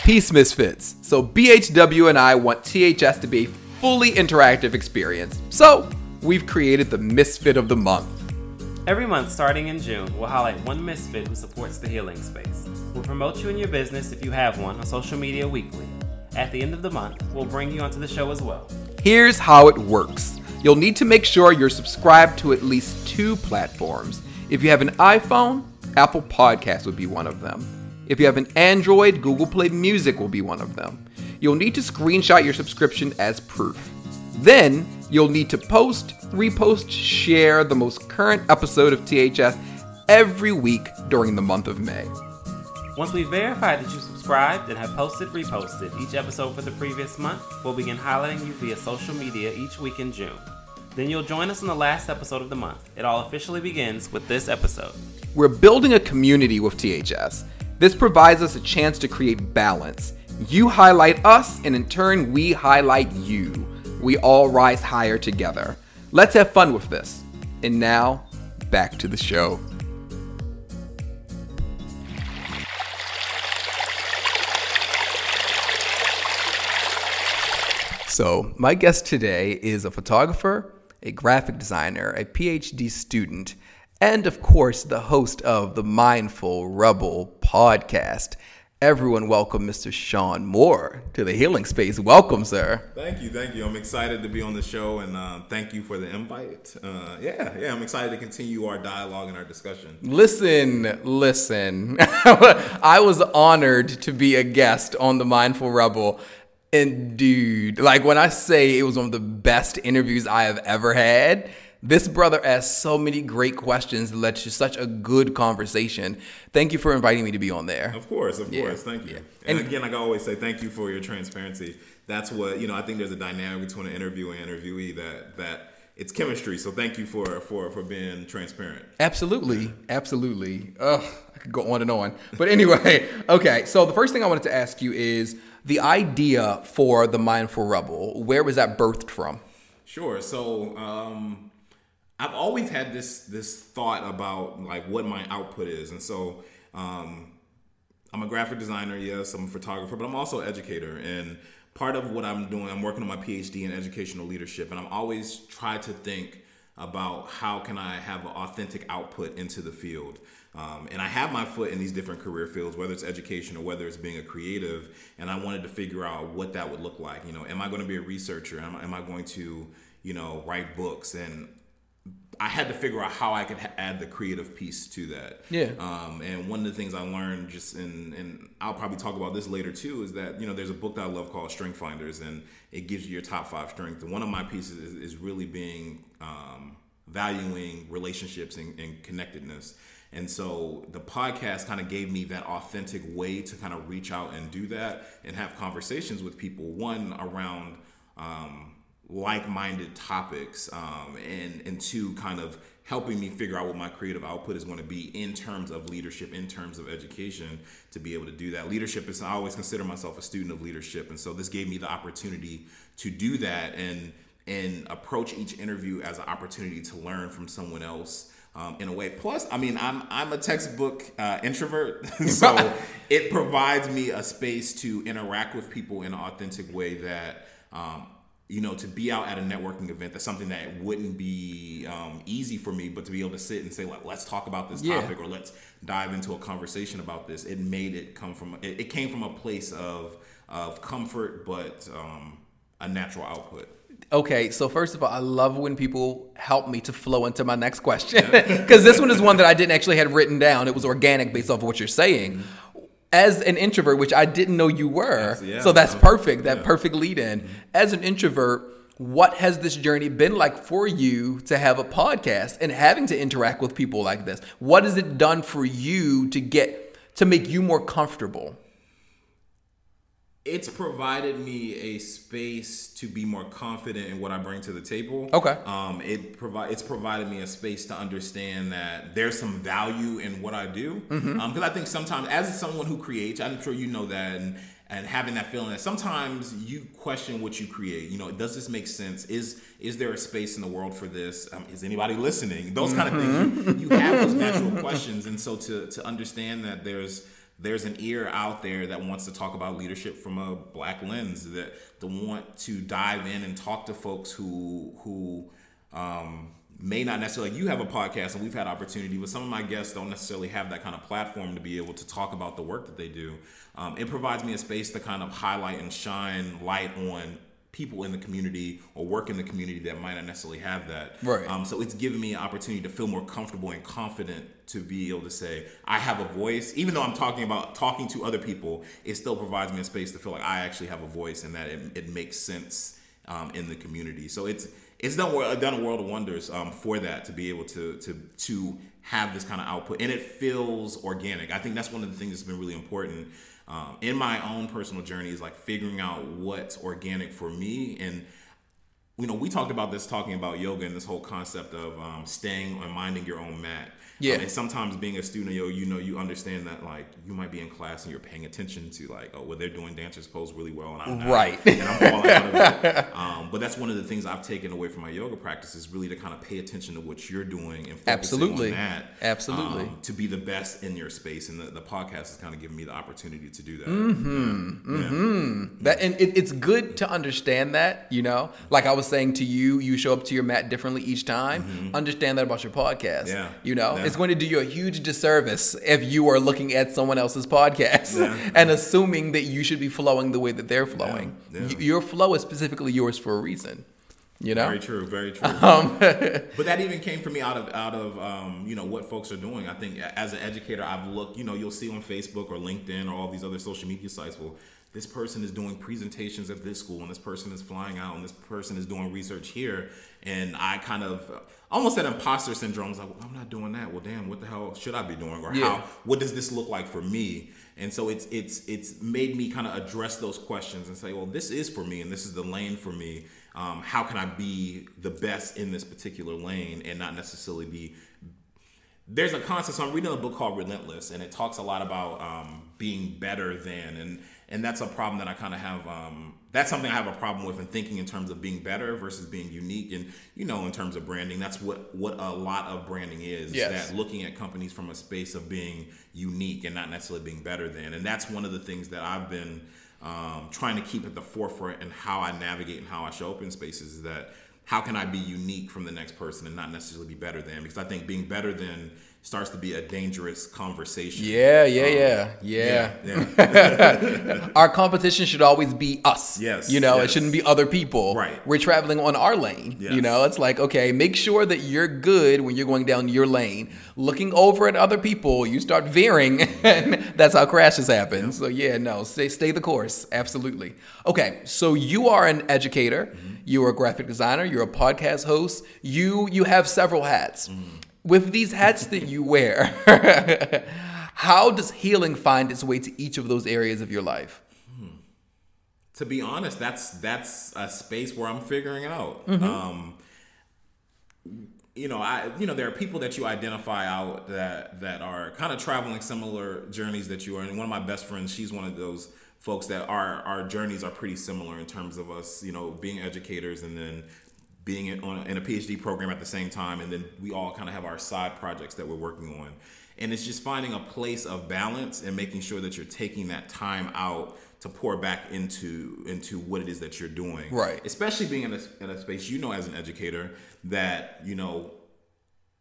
Peace Misfits. So BHW and I want THS to be a fully interactive experience. So we've created the Misfit of the Month. Every month, starting in June, we'll highlight one misfit who supports the healing space. We'll promote you and your business if you have one on social media weekly. At the end of the month, we'll bring you onto the show as well. Here's how it works. You'll need to make sure you're subscribed to at least two platforms. If you have an iPhone, Apple Podcasts would be one of them. If you have an Android, Google Play Music will be one of them. You'll need to screenshot your subscription as proof. Then, you'll need to post, repost, share the most current episode of THS every week during the month of May. Once we've verified that you subscribed and have posted, reposted each episode for the previous month, we'll begin highlighting you via social media each week in June. Then you'll join us in the last episode of the month. It all officially begins with this episode. We're building a community with THS. This provides us a chance to create balance. You highlight us, and in turn, we highlight you. We all rise higher together. Let's have fun with this. And now, back to the show. So, my guest today is a photographer, a graphic designer, a PhD student, and of course, the host of the Mindful Rebel podcast. Everyone, welcome Mr. Shawn Moore to the Healing Space. Welcome, sir. Thank you, thank you. I'm excited to be on the show, and uh, thank you for the invite. Uh, yeah, yeah, I'm excited to continue our dialogue and our discussion. Listen, listen. *laughs* I was honored to be a guest on the Mindful Rebel. And dude, like when I say it was one of the best interviews I have ever had, this brother asked so many great questions, led to such a good conversation. Thank you for inviting me to be on there. Of course, of Yeah, course. Thank you. yeah. And, And- again, like I always say, thank you for your transparency. That's what you know. I think there's a dynamic between an interview and interviewee that that it's chemistry. So thank you for for for being transparent. Absolutely, absolutely. Ugh, I could go on and on. But anyway, *laughs* okay. So the first thing I wanted to ask you is the idea for the Mindful Rebel. Where was that birthed from? Sure. So um, I've always had this this thought about like what my output is, and so um, I'm a graphic designer. Yes, I'm a photographer, but I'm also an educator. And part of what I'm doing, I'm working on my PhD in educational leadership, and I'm always try to think about how can I have an authentic output into the field. Um, and I have my foot in these different career fields, whether it's education or whether it's being a creative. And I wanted to figure out what that would look like. You know, am I going to be a researcher? Am, I- am I going to, you know, write books? And I had to figure out how I could ha- add the creative piece to that. Yeah. Um, and one of the things I learned just in, and I'll probably talk about this later too, is that, you know, there's a book that I love called Strength Finders and it gives you your top five strengths. And one of my pieces is, is really being, um, valuing relationships and, and connectedness. And so the podcast kind of gave me that authentic way to kind of reach out and do that and have conversations with people. One around, um, like-minded topics um, and and two kind of helping me figure out what my creative output is going to be in terms of leadership in terms of education to be able to do that leadership is i always consider myself a student of leadership and so this gave me the opportunity to do that and and approach each interview as an opportunity to learn from someone else um, in a way. Plus, I mean, I'm I'm a textbook uh, introvert, *laughs* so *laughs* it provides me a space to interact with people in an authentic way that. Um, you know, to be out at a networking event, that's something that wouldn't be um, easy for me, but to be able to sit and say, like, let's talk about this Yeah. topic or let's dive into a conversation about this, it made it come from, it, it came from a place of, of comfort, but um, a natural output. Okay, so first of all, I love when people help me to flow into my next question because *laughs* this one is one that I didn't actually had written down. It was organic based off of what you're saying. As an introvert, which I didn't know you were, yeah. so that's perfect. That Yeah. perfect lead in. Mm-hmm. As an introvert, what has this journey been like for you to have a podcast and having to interact with people like this? What has it done for you to get to make you more comfortable? It's provided me a space to be more confident in what I bring to the table. Okay. Um, it provide it's provided me a space to understand that there's some value in what I do. Mm-hmm. Um, because I think sometimes, as someone who creates, I'm sure you know that, and and having that feeling that sometimes you question what you create. You know, does this make sense? Is is there a space in the world for this? Um, is anybody listening? Those kind of things. You, you have those natural *laughs* questions, and so to to understand that there's there's an ear out there that wants to talk about leadership from a black lens that to want to dive in and talk to folks who who um, may not necessarily you have a podcast and we've had opportunity but some of my guests don't necessarily have that kind of platform to be able to talk about the work that they do. Um, it provides me a space to kind of highlight and shine light on people in the community or work in the community that might not necessarily have that Right. um, so it's given me an opportunity to feel more comfortable and confident to be able to say I have a voice. Even though I'm talking about talking to other people, it still provides me a space to feel like I actually have a voice and that it, it makes sense um, in the community. So it's it's done done a world of wonders um, for that to be able to to to have this kind of output and it feels organic. I think that's one of the things that's been really important um, in my own personal journey is like figuring out what's organic for me. And you know we talked about this talking about yoga and this whole concept of um, staying and minding your own mat Yeah. Um, and sometimes being a student of yoga you know you understand that like you might be in class and you're paying attention to like oh well they're doing dancers pose really well and i'm not Right. and i'm falling out of it um, but that's one of the things i've taken away from my yoga practice is really to kind of pay attention to what you're doing and Absolutely. on that Absolutely. um, to be the best in your space and the, the podcast has kind of given me the opportunity to do that Mm-hmm. Yeah. Yeah. That and it, it's good to understand that, you know. Like I was saying to you, you show up to your mat differently each time. Understand that about your podcast. Mm-hmm. Yeah. You know. It's going to do you a huge disservice if you are looking at someone else's podcast Yeah. *laughs* and assuming that you should be flowing the way that they're flowing. Yeah. Y- your flow is specifically yours for a reason. You know. Very true, very true. *laughs* Um, *laughs* but that even came for me out of out of um, you know what folks are doing. I think as an educator, I've looked. You know, you'll see on Facebook or LinkedIn or all these other social media sites. Well, this person is doing presentations at this school, and this person is flying out, and this person is doing research here. And I kind of almost had imposter syndrome. I was like, well, I'm not doing that. Well, damn, what the hell should I be doing? Or Yeah. how? What does this look like for me? And so it's it's it's made me kind of address those questions and say, well, this is for me, and this is the lane for me. Um, how can I be the best in this particular lane and not necessarily be there's a concept. So I'm reading a book called Relentless, and it talks a lot about um, being better than, and and that's a problem that I kind of have. Um, that's something I have a problem with in thinking in terms of being better versus being unique, and you know, in terms of branding, that's what what a lot of branding is. Yes. That looking at companies from a space of being unique and not necessarily being better than, and that's one of the things that I've been um, trying to keep at the forefront and how I navigate and how I show up in spaces is that how can I be unique from the next person and not necessarily be better than? Because I think being better than starts to be a dangerous conversation. yeah, yeah, yeah, yeah. yeah. *laughs* *laughs* Our competition should always be us. Yes, You know, it shouldn't be other people. Right. We're traveling on our lane. You know, it's like, okay, make sure that you're good when you're going down your lane. Looking over at other people, you start veering, *laughs* and that's how crashes happen. So, yeah, no, stay, stay the course. Absolutely. Okay, so you are an educator, Mm-hmm. you're a graphic designer, you're a podcast host, you you have several hats. Mm-hmm. With these hats that you wear, *laughs* how does healing find its way to each of those areas of your life? to be honest, that's that's a space where I'm figuring it out. Mm-hmm. Um, you know, I you know there are people that you identify out that that are kind of traveling similar journeys that you are. And one of my best friends, she's one of those folks that our our journeys are pretty similar in terms of us, you know, being educators and then being in, on a, in a PhD program at the same time, and then we all kind of have our side projects that we're working on. And it's just finding a place of balance and making sure that you're taking that time out to pour back into into what it is that you're doing. Right. Especially being in a, in a space you know as an educator that you know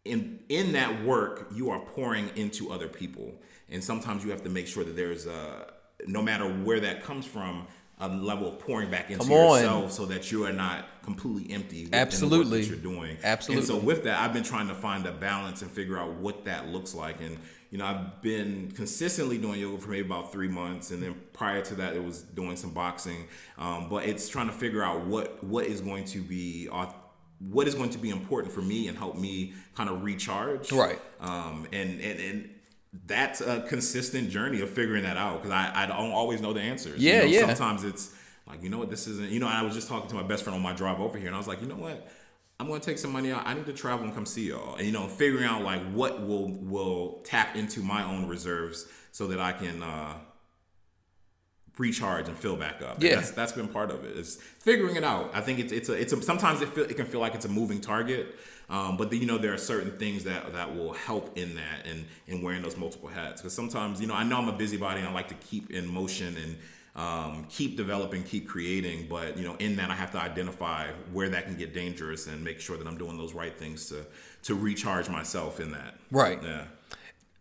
in in that work you are pouring into other people and sometimes you have to make sure that there's a no matter where that comes from a level of pouring back into yourself so that you are not completely empty Absolutely. that you're doing Absolutely. and so with that i've been trying to find a balance and figure out what that looks like and you know i've been consistently doing yoga for maybe about three months and then prior to that it was doing some boxing um, but it's trying to figure out what what is going to be what is going to be important for me and help me kind of recharge Right. um, and and and that's a consistent journey of figuring that out because I, I don't always know the answers. You Yeah, know, yeah. Sometimes it's like, you know what, this isn't, you know, I was just talking to my best friend on my drive over here and I was like, you know what, I'm going to take some money out. I need to travel and come see y'all. And, you know, figuring out like what will, will tap into my own reserves so that I can, uh, recharge and fill back up. And Yeah. that's that's been part of it. Is figuring it out. I think it's it's a it's a sometimes it feel, it can feel like it's a moving target. Um, but then, you know there are certain things that that will help in that and in wearing those multiple hats because sometimes you know I know I'm a busybody and I like to keep in motion and um, keep developing, keep creating. But you know in that I have to identify where that can get dangerous and make sure that I'm doing those right things to to recharge myself in that. Right. Yeah.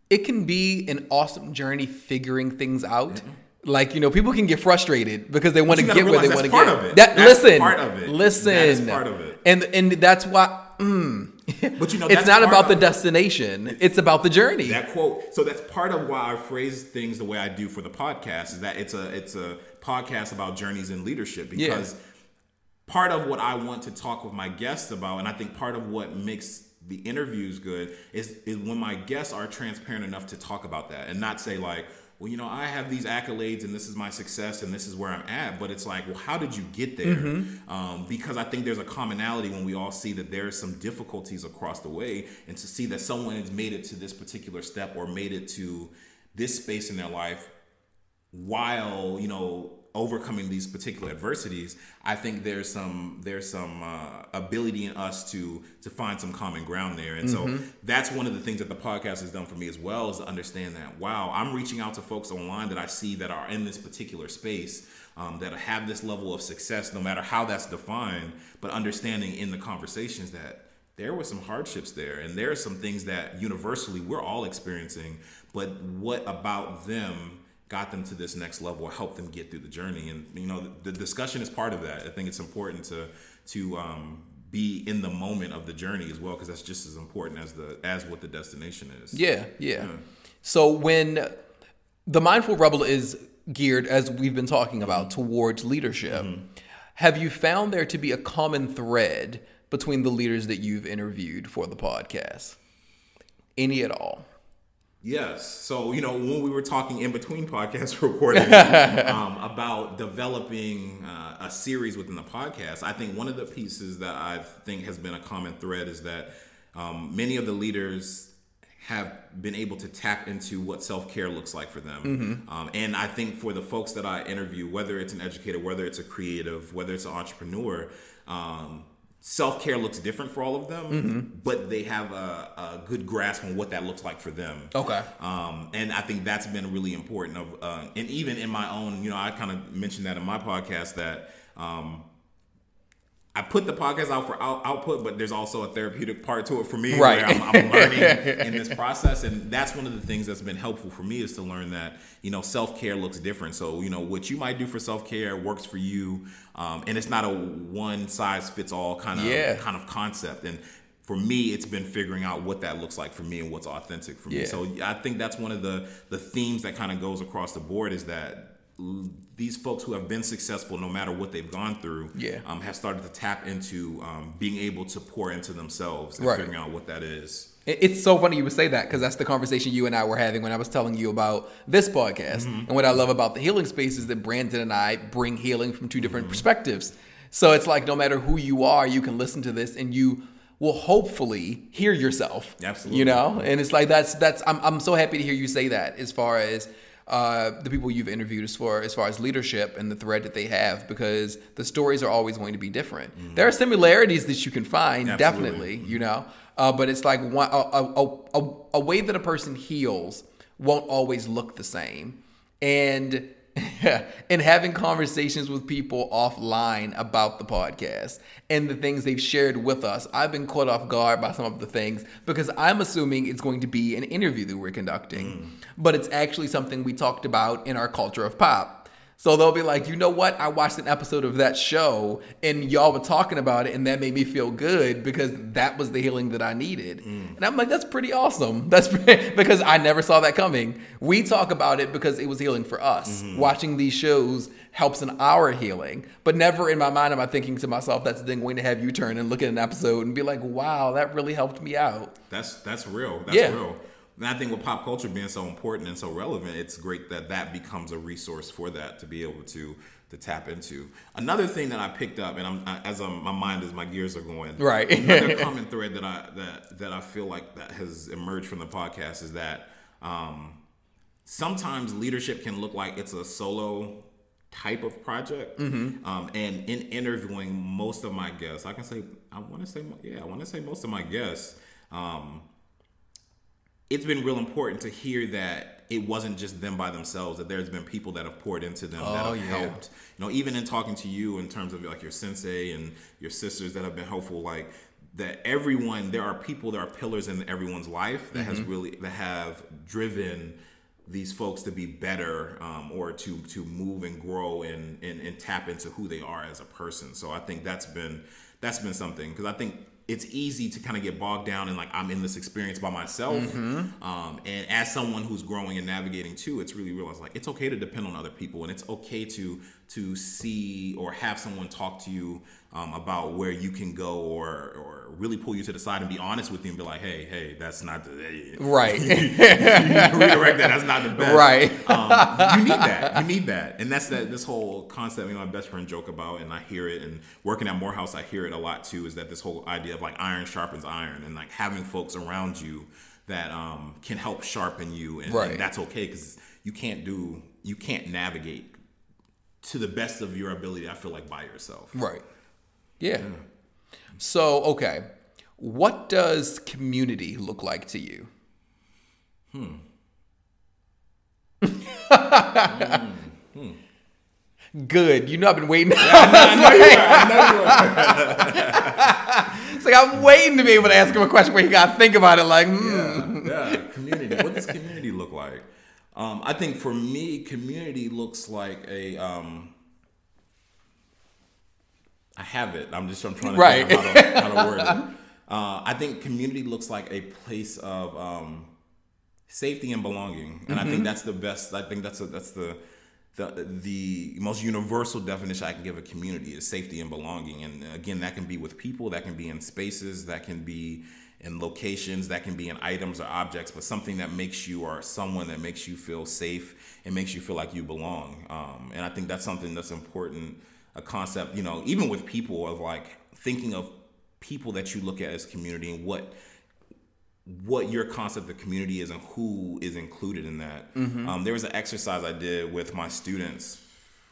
it can be an awesome journey figuring things out. Like you know, people can get frustrated because they want to get where they want to get. of it. That That's listen, part of it. listen, That is part of it. and and that's why. Mm, But you know, it's not about the destination; it's about the journey. that quote so that's part of why i phrase things the way i do for the podcast is that it's a it's a podcast about journeys in leadership because part of what I want to talk with my guests about, and I think part of what makes the interviews good is, is when my guests are transparent enough to talk about that and not say like, well, you know, I have these accolades and this is my success and this is where I'm at. But it's like, well, how did you get there? Mm-hmm. Um, because I think there's a commonality when we all see that there's some difficulties across the way, and to see that someone has made it to this particular step or made it to this space in their life while you know overcoming these particular adversities i think there's some there's some uh, ability in us to to find some common ground there. And so that's one of the things that the podcast has done for me as well is to understand that wow i'm reaching out to folks online that i see that are in this particular space um, that have this level of success no matter how that's defined but understanding in the conversations that there were some hardships there. And there are some things that universally we're all experiencing but what about them got them to this next level or helped them get through the journey and you know the, the discussion is part of that i think it's important to to um, be in the moment of the journey as well because that's just as important as the as what the destination is Yeah, yeah. So when the mindful rebel is geared, as we've been talking about, towards leadership, have you found there to be a common thread between the leaders that you've interviewed for the podcast? Any at all? Yes. So, you know, when we were talking in between podcast *laughs* recording *laughs* um, about developing uh, a series within the podcast, I think one of the pieces that I think has been a common thread is that um, many of the leaders have been able to tap into what self care looks like for them. Um, and I think for the folks that I interview, whether it's an educator, whether it's a creative, whether it's an entrepreneur, um, self care looks different for all of them, but they have a, a good grasp on what that looks like for them. Okay. Um, and I think that's been really important. Of uh, and even in my own, you know, I kind of mentioned that in my podcast that um, I put the podcast out for out- output, but there's also a therapeutic part to it for me, Right. where I'm, I'm *laughs* learning in this process, and that's one of the things that's been helpful for me is to learn that you know self care looks different. So you know what you might do for self care works for you, um, and it's not a one size fits all kind of Yeah. kind of concept. And for me, it's been figuring out what that looks like for me and what's authentic for me. Yeah. So I think that's one of the the themes that kind of goes across the board is that these folks who have been successful, no matter what they've gone through, Yeah. um, have started to tap into um, being able to pour into themselves and Right. figuring out what that is. It's so funny you would say that because that's the conversation you and I were having when I was telling you about this podcast. And what I love about the healing space is that Brandon and I bring healing from two different perspectives. So it's like no matter who you are, you can listen to this and you will hopefully hear yourself. Absolutely. You know? And it's like that's that's I'm I'm so happy to hear you say that as far as uh, the people you've interviewed as far as far as leadership and the thread that they have because the stories are always going to be different. There are similarities that you can find, Absolutely. definitely you know uh, but it's like one, a, a, a, a way that a person heals won't always look the same and *laughs* and having conversations with people offline about the podcast and the things they've shared with us i've been caught off guard by some of the things because i'm assuming it's going to be an interview that we're conducting. Mm. But it's actually something we talked about in our culture of pop so they'll be like, you know what? I watched an episode of that show and y'all were talking about it, and that made me feel good because that was the healing that I needed. Mm. And I'm like, that's pretty awesome. *laughs* That's because I never saw that coming. We talk about it because it was healing for us. Mm-hmm. Watching these shows helps in our healing, but never in my mind am I thinking to myself, that's then going to have you turn and look at an episode and be like, wow, that really helped me out. That's that's real. That's Yeah. real. And I think with pop culture being so important and so relevant, it's great that that becomes a resource for that to be able to to tap into. Another thing that I picked up, and I'm I- as I'm, my mind as my gears are going, Right. another *laughs* common thread that I that that I feel like that has emerged from the podcast is that um, sometimes leadership can look like it's a solo type of project. Um, and in interviewing most of my guests, I can say I want to say yeah, I want to say most of my guests. Um, it's been real important to hear that it wasn't just them by themselves that there's been people that have poured into them that Oh, have yeah. helped. You know even in talking to you in terms of like your sensei and your sisters that have been helpful like that everyone there are people there are pillars in everyone's life that has really that have driven these folks to be better um, or to to move and grow and, and and tap into who they are as a person. So i think that's been that's been something because i think it's easy to kind of get bogged down and like I'm in this experience by myself. Mm-hmm. Um, and as someone who's growing and navigating too, it's really realized like it's okay to depend on other people, and it's okay to to see or have someone talk to you um, about where you can go, or or really pull you to the side and be honest with you and be like, hey, hey, that's not the Right. *laughs* redirect that. That's not the best. Right. Um, you need that. You need that, and that's that. This whole concept. You know, my best friend joke about, and I hear it. And working at Morehouse, I hear it a lot too. Is that this whole idea of like iron sharpens iron, and like having folks around you that um, can help sharpen you, and, Right. and that's okay because you can't do, you can't navigate to the best of your ability. I feel like by yourself. Right. Yeah. So, okay. What does community look like to you? Hmm. *laughs* Good. You know I've been waiting. *laughs* it's like I'm waiting to be able to ask him a question where he got to think about it. Like, hmm. yeah, community. What does community look like? Um, I think for me, community looks like a. Um, I have it. I'm just I'm trying to Right. think of how to, how to word it. *laughs* Uh, I think community looks like a place of um, safety and belonging, and I think that's the best. I think that's a, that's the the the most universal definition I can give a community is safety and belonging. And again, that can be with people, that can be in spaces, that can be in locations, that can be in items or objects, but something that makes you or someone that makes you feel safe and makes you feel like you belong. Um, and I think that's something that's important. A concept, you know, even with people of like thinking of people that you look at as community and what what your concept of community is and who is included in that. Um, there was an exercise I did with my students.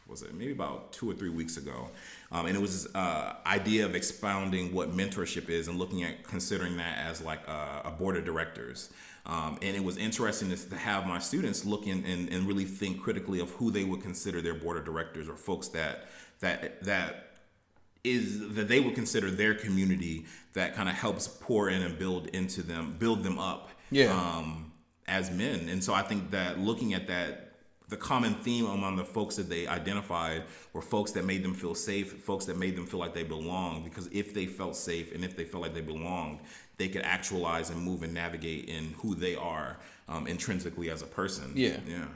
Was it maybe about two or three weeks ago? Um, and it was this uh, idea of expounding what mentorship is and looking at considering that as like a, a board of directors. Um, and it was interesting to, to have my students look in and, and really think critically of who they would consider their board of directors or folks that that that is that they would consider their community that kind of helps pour in and build into them, build them up Yeah. um, as men. And so I think that looking at that, the common theme among the folks that they identified were folks that made them feel safe, folks that made them feel like they belonged. Because if they felt safe and if they felt like they belonged, they could actualize and move and navigate in who they are um, intrinsically as a person. Yeah. Yeah.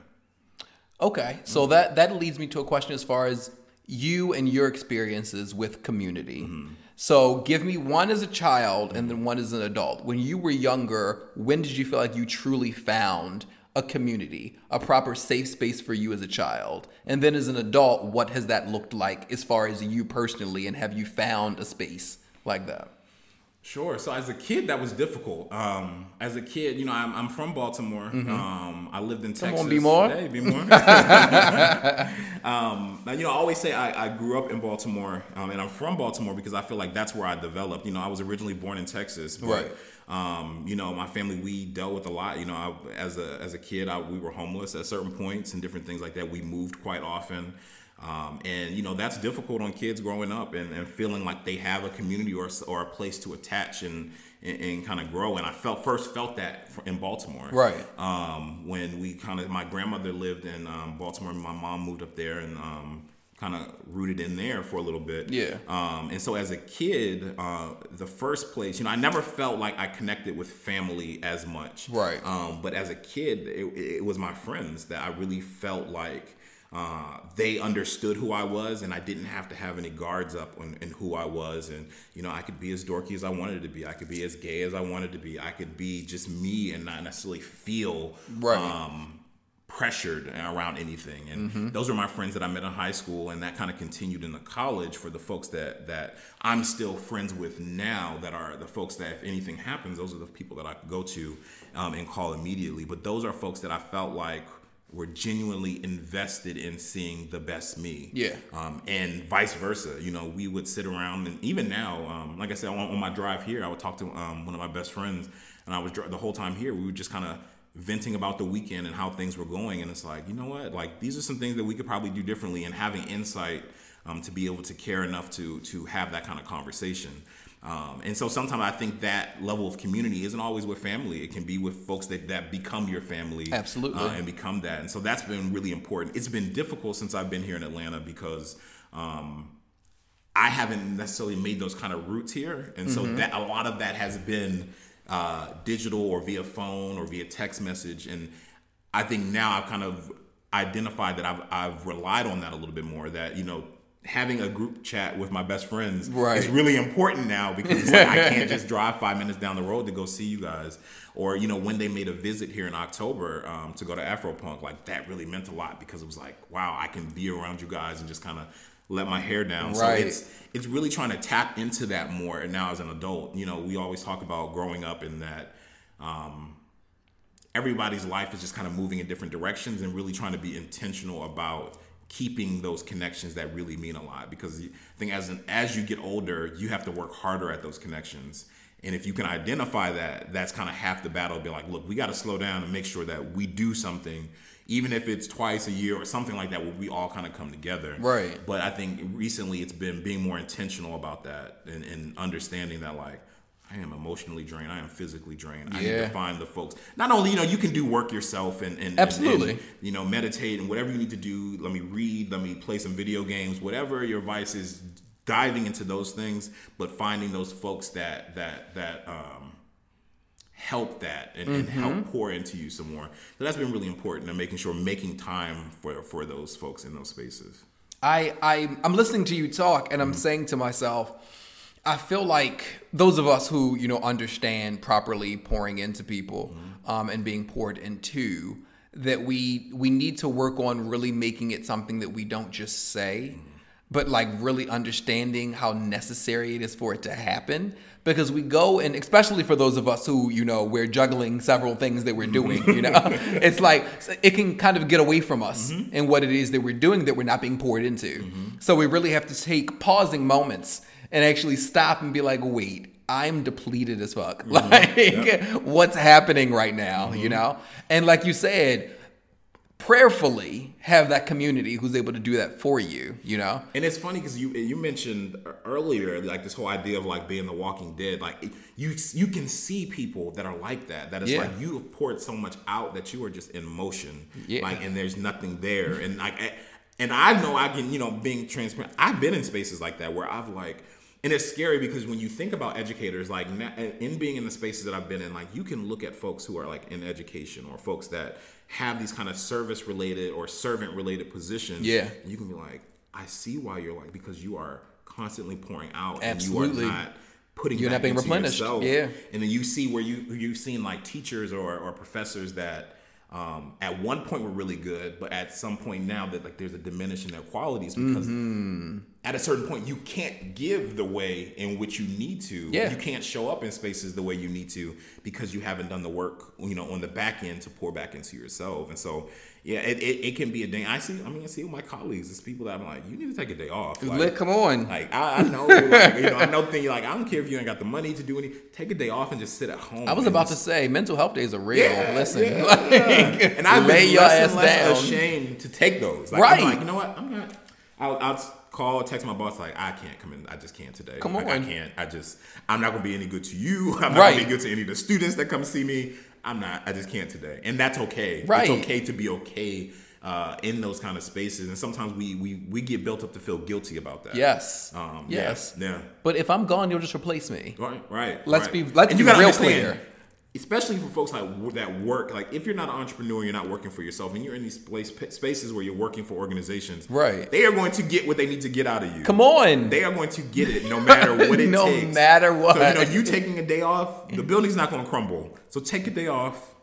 Okay, so that that leads me to a question as far as you and your experiences with community. So, give me one as a child and then one as an adult. When you were younger, when did you feel like you truly found a community, a proper safe space for you as a child? And then as an adult, what has that looked like as far as you personally and have you found a space like that? Sure. So as a kid, that was difficult. Um, as a kid, you know, I'm, I'm from Baltimore. Um, I lived in Texas. Come on, be more. Hey, be more. *laughs* um, now, you know, I always say I, I grew up in Baltimore, um, and I'm from Baltimore because I feel like that's where I developed. You know, I was originally born in Texas, but Right. Um, you know, my family we dealt with a lot. You know, I, as a as a kid, I, we were homeless at certain points and different things like that. We moved quite often. Um, and you know that's difficult on kids growing up and, and feeling like they have a community or, or a place to attach and, and, and kind of grow. And I felt first felt that in Baltimore, Right. Um, when we kind of my grandmother lived in um, Baltimore, and my mom moved up there and um, kind of rooted in there for a little bit. Yeah. Um, and so as a kid, uh, the first place, you know, I never felt like I connected with family as much. Right. Um, but as a kid, it, it was my friends that I really felt like uh, they understood who I was, and I didn't have to have any guards up on, in who I was. And you know, I could be as dorky as I wanted to be. I could be as gay as I wanted to be. I could be just me and not necessarily feel Right. um, pressured around anything. And those are my friends that I met in high school, and that kind of continued into college for the folks that that I'm still friends with now. That are the folks that if anything happens, those are the people that I could go to um, and call immediately. But those are folks that I felt like were genuinely invested in seeing the best me. Yeah. Um, and vice versa. You know, we would sit around, and even now, um, like I said, on, on my drive here, I would talk to um, one of my best friends, and I was the whole time here. We would just kind of venting about the weekend and how things were going, and it's like, you know what? Like these are some things that we could probably do differently, and having insight um, to be able to care enough to to have that kind of conversation. Um, and so sometimes I think that level of community isn't always with family. It can be with folks that, that become your family. Absolutely. uh, and become that. And so that's been really important. It's been difficult since I've been here in Atlanta because um, I haven't necessarily made those kind of roots here, and so that a lot of that has been uh, digital or via phone or via text message, and I think now I've kind of identified that I've I've relied on that a little bit more. That you know. Having a group chat with my best friends Right. is really important now because like I can't just drive five minutes down the road to go see you guys. Or you know when they made a visit here in October um, to go to Afropunk, like that really meant a lot because it was like, wow, I can be around you guys and just kind of let my hair down. So it's it's really trying to tap into that more. And now as an adult, you know, we always talk about growing up in that. Um, everybody's life is just kind of moving in different directions and really trying to be intentional about keeping those connections that really mean a lot because I think as an as you get older you have to work harder at those connections and if you can identify that that's kind of half the battle be like look we got to slow down and make sure that we do something even if it's twice a year or something like that where we all kind of come together Right. but I think recently it's been being more intentional about that and, and understanding that like I am emotionally drained. I am physically drained. Yeah. I need to find the folks. Not only you know you can do work yourself and and and- Absolutely. and, you know meditate and whatever you need to do. Let me read. Let me play some video games. Whatever your vice is, diving into those things, but finding those folks that that that um, help that and, and Mm-hmm. help pour into you some more. So that's been really important and making sure making time for for those folks in those spaces. I, I I'm listening to you talk and I'm saying to myself, I feel like those of us who you know understand properly pouring into people um, and being poured into that we we need to work on really making it something that we don't just say, but like really understanding how necessary it is for it to happen. Because we go and especially for those of us who you know we're juggling several things that we're doing, you know, *laughs* *laughs* it's like it can kind of get away from us mm-hmm. and what it is that we're doing that we're not being poured into. Mm-hmm. So we really have to take pausing moments and actually stop and be like, wait, I'm depleted as fuck. *laughs* Mm-hmm. Like, what's happening right now, you know? And like you said, prayerfully have that community who's able to do that for you, you know? And it's funny because you you mentioned earlier like this whole idea of like being the Walking Dead. Like you you can see people that are like that. That it's Yeah. like you have poured so much out that you are just in motion. Yeah. Like and there's nothing there. And like and I know I can you know being transparent. I've been in spaces like that where I've like. And it's scary because when you think about educators, like in being in the spaces that I've been in, like you can look at folks who are like in education or folks that have these kind of service related or servant related positions. Yeah. You can be like, I see why you're like because you are constantly pouring out Absolutely. and you are not putting You're back not being replenished. yourself. Yeah. And then you see where you you've seen like teachers or, or professors that um, at one point were really good, but at some point now that like there's a diminish in their qualities because Mm-hmm. At a certain point you can't give the way in which you need to. Yeah. You can't show up in spaces the way you need to because you haven't done the work, you know, on the back end to pour back into yourself. And so yeah, it, it, it can be a day I see I mean I see with my colleagues, it's people that I'm like, you need to take a day off. Like, come on. like I, I know, like, you *laughs* know, I know thing. Like I don't care if you ain't got the money to do any. Take a day off and just sit at home. I was about to say, mental health days are real. Yeah, Listen, yeah, *laughs* like, and I've lay your less ass and less down. ashamed to take those. Like, Right. I'm like, you know what? I'm not. I'll, I'll call, text my boss. Like, I can't come in. I just can't today. Come Like, I can't. I just. I'm not gonna be any good to you. *laughs* I'm not Right. gonna be good to any of the students that come see me. I'm not. I just can't today, and that's okay. Right. It's okay to be okay. Uh, in those kind of spaces, and sometimes we we we get built up to feel guilty about that. yes, Um, yes. Yeah. yeah. But if I'm gone, you'll just replace me. Right, right. Let's right. be- let's And be real understand, clear. Especially for folks like that work, like if you're not an entrepreneur, you're not working for yourself, and you're in these place, spaces where you're working for organizations, Right. They are going to get what they need to get out of you. Come on. they are going to get it no matter what it *laughs* No takes. matter what. So you know, you taking a day off, the building's not going to crumble. So take a day off,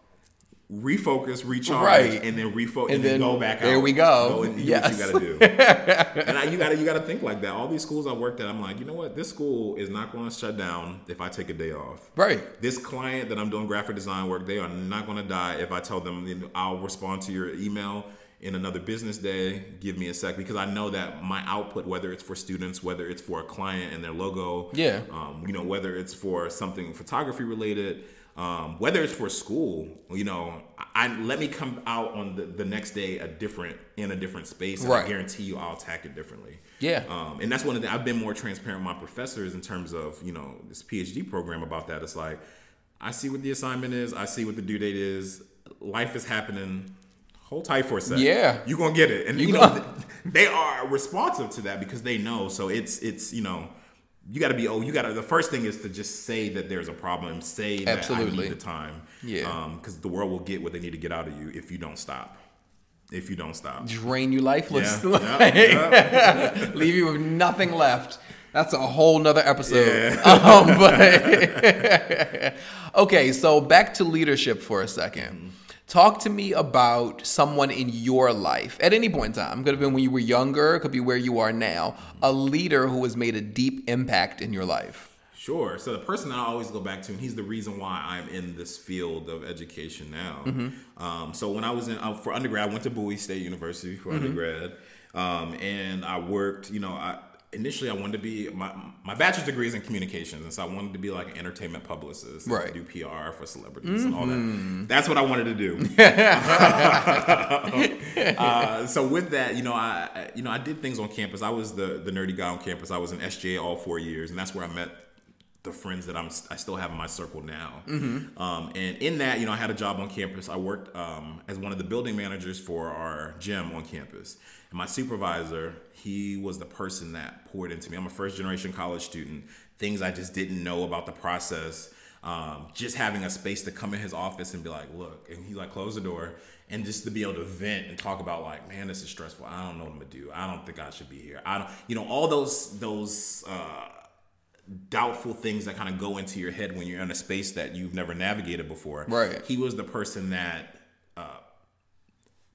refocus, recharge, Right. and then refocus, And and, then, go back out. there we go. and do Yes. what you got to do. *laughs* and I, you got to you got to think like that. All these schools I worked at, I'm like, you know what? This school is not going to shut down if I take a day off. Right. This client that I'm doing graphic design work, they are not going to die if I tell them I'll respond to your email in another business day. Give me a sec because I know that my output, whether it's for students, whether it's for a client and their logo, Yeah. um, you know, whether it's for something photography related, um, whether it's for school, you know, I let me come out on the, the next day a different in a different space, and Right. I guarantee you I'll attack it differently. Yeah. Um, and that's one of the I've been more transparent with my professors in terms of you know this PhD program about that. It's like I see what the assignment is, I see what the due date is. Life is happening. Hold tight for a second. Yeah. You're gonna get it. And you, You know, *laughs* they are responsive to that because they know. So it's it's you know you got to be oh you got to the first thing is to just say that there's a problem say that I Absolutely. need the time Yeah. because the world will get what they need to get out of you if you don't stop if you don't stop Drain you lifeless. yeah, *laughs* Like, yeah, *laughs* yeah. leave you with nothing left. That's a whole nother episode. Yeah. *laughs* Um, but okay, so back to leadership for a second. Talk to me about someone in your life at any point in time. Could have been when you were younger, could be where you are now. A leader who has made a deep impact in your life. Sure. So the person that I always go back to, and he's the reason why I'm in this field of education now. Mm-hmm. Um, so when I was in uh, for undergrad, I went to Bowie State University for Mm-hmm. undergrad, um, and I worked. You know, I initially I wanted to be my my bachelor's degree is in communications, and so I wanted to be like an entertainment publicist, Right. Mm-hmm. Do PR for celebrities and all that. That's what I wanted to do. *laughs* *laughs* uh, so with that, you know, I I- you know I did things on campus. I was the the nerdy guy on campus. I was in SJA all four years, and that's where I met the friends that I'm I still have in my circle now. Um, and in that, you know, I had a job on campus. I worked um, as one of the building managers for our gym on campus. And my supervisor, he was the person that poured into me. I'm a first generation college student. Things I just didn't know about the process. Um, just having a space to come in his office and be like, look, and he like close the door and just to be able to vent and talk about like, man, this is stressful. I don't know what I'm gonna do. I don't think I should be here. I don't, you know, all those those. Uh, doubtful things that kind of go into your head when you're in a space that you've never navigated before. Right. He was the person that uh,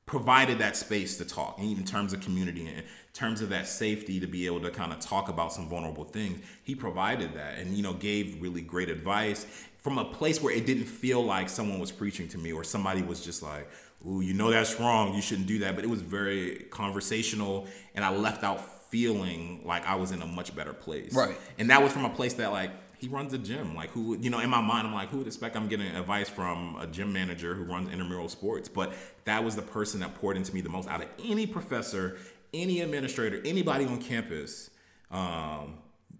provided that space to talk, and in terms of community, and in terms of that safety to be able to kind of talk about some vulnerable things. He provided that, and you know, gave really great advice from a place where it didn't feel like someone was preaching to me or somebody was just like. Ooh, you know that's wrong. You shouldn't do that. But it was very conversational, and I left out feeling like I was in a much better place. Right. And that was from a place that like he runs a gym. Like who you know, in my mind I'm like, who would expect I'm getting advice from a gym manager who runs intramural sports? But that was the person that poured into me the most out of any professor, any administrator, anybody on campus. Um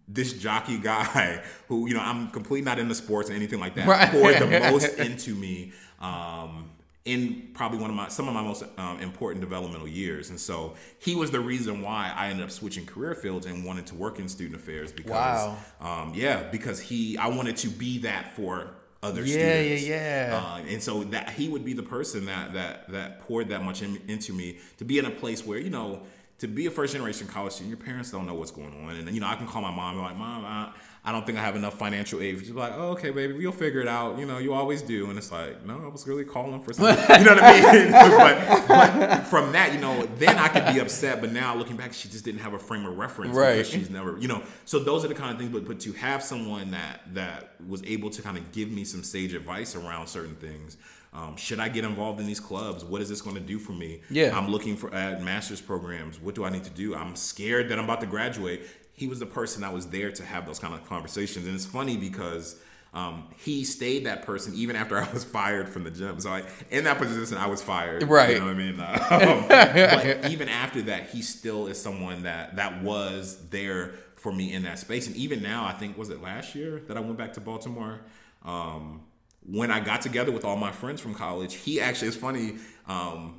this jockey guy *laughs* who, you know, I'm completely not into sports or anything like that, Right. poured the *laughs* most into me. Um in probably one of my some of my most um, important developmental years, and so he was the reason why I ended up switching career fields and wanted to work in student affairs because, Wow. um, yeah, because he I wanted to be that for other Yeah, students. yeah, yeah. Uh, and so that he would be the person that that that poured that much in, into me to be in a place where you know to be a first generation college student, your parents don't know what's going on, and you know I can call my mom and be like, mom, I, I don't think I have enough financial aid. She's like, oh, okay, baby, we'll figure it out. You know, you always do, and it's like, no, I was really calling for something. *laughs* you know what I mean? *laughs* but, but from that, you know, then I could be upset. But now looking back, she just didn't have a frame of reference Right. because she's never, you know. So those are the kind of things. But but to have someone that that was able to kind of give me some sage advice around certain things. Um, should I get involved in these clubs? What is this going to do for me? Yeah. I'm looking for at master's programs. What do I need to do? I'm scared that I'm about to graduate. He was the person that was there to have those kind of conversations, and it's funny because. Um, he stayed that person even after *laughs* I was fired from the gym. So I, in that position, I was fired. Right. You know what I mean? *laughs* Um, but *laughs* even after that, he still is someone that that was there for me in that space. And even now, I think was it last year that I went back to Baltimore. Um, when I got together with all my friends from college, he actually is funny. Um,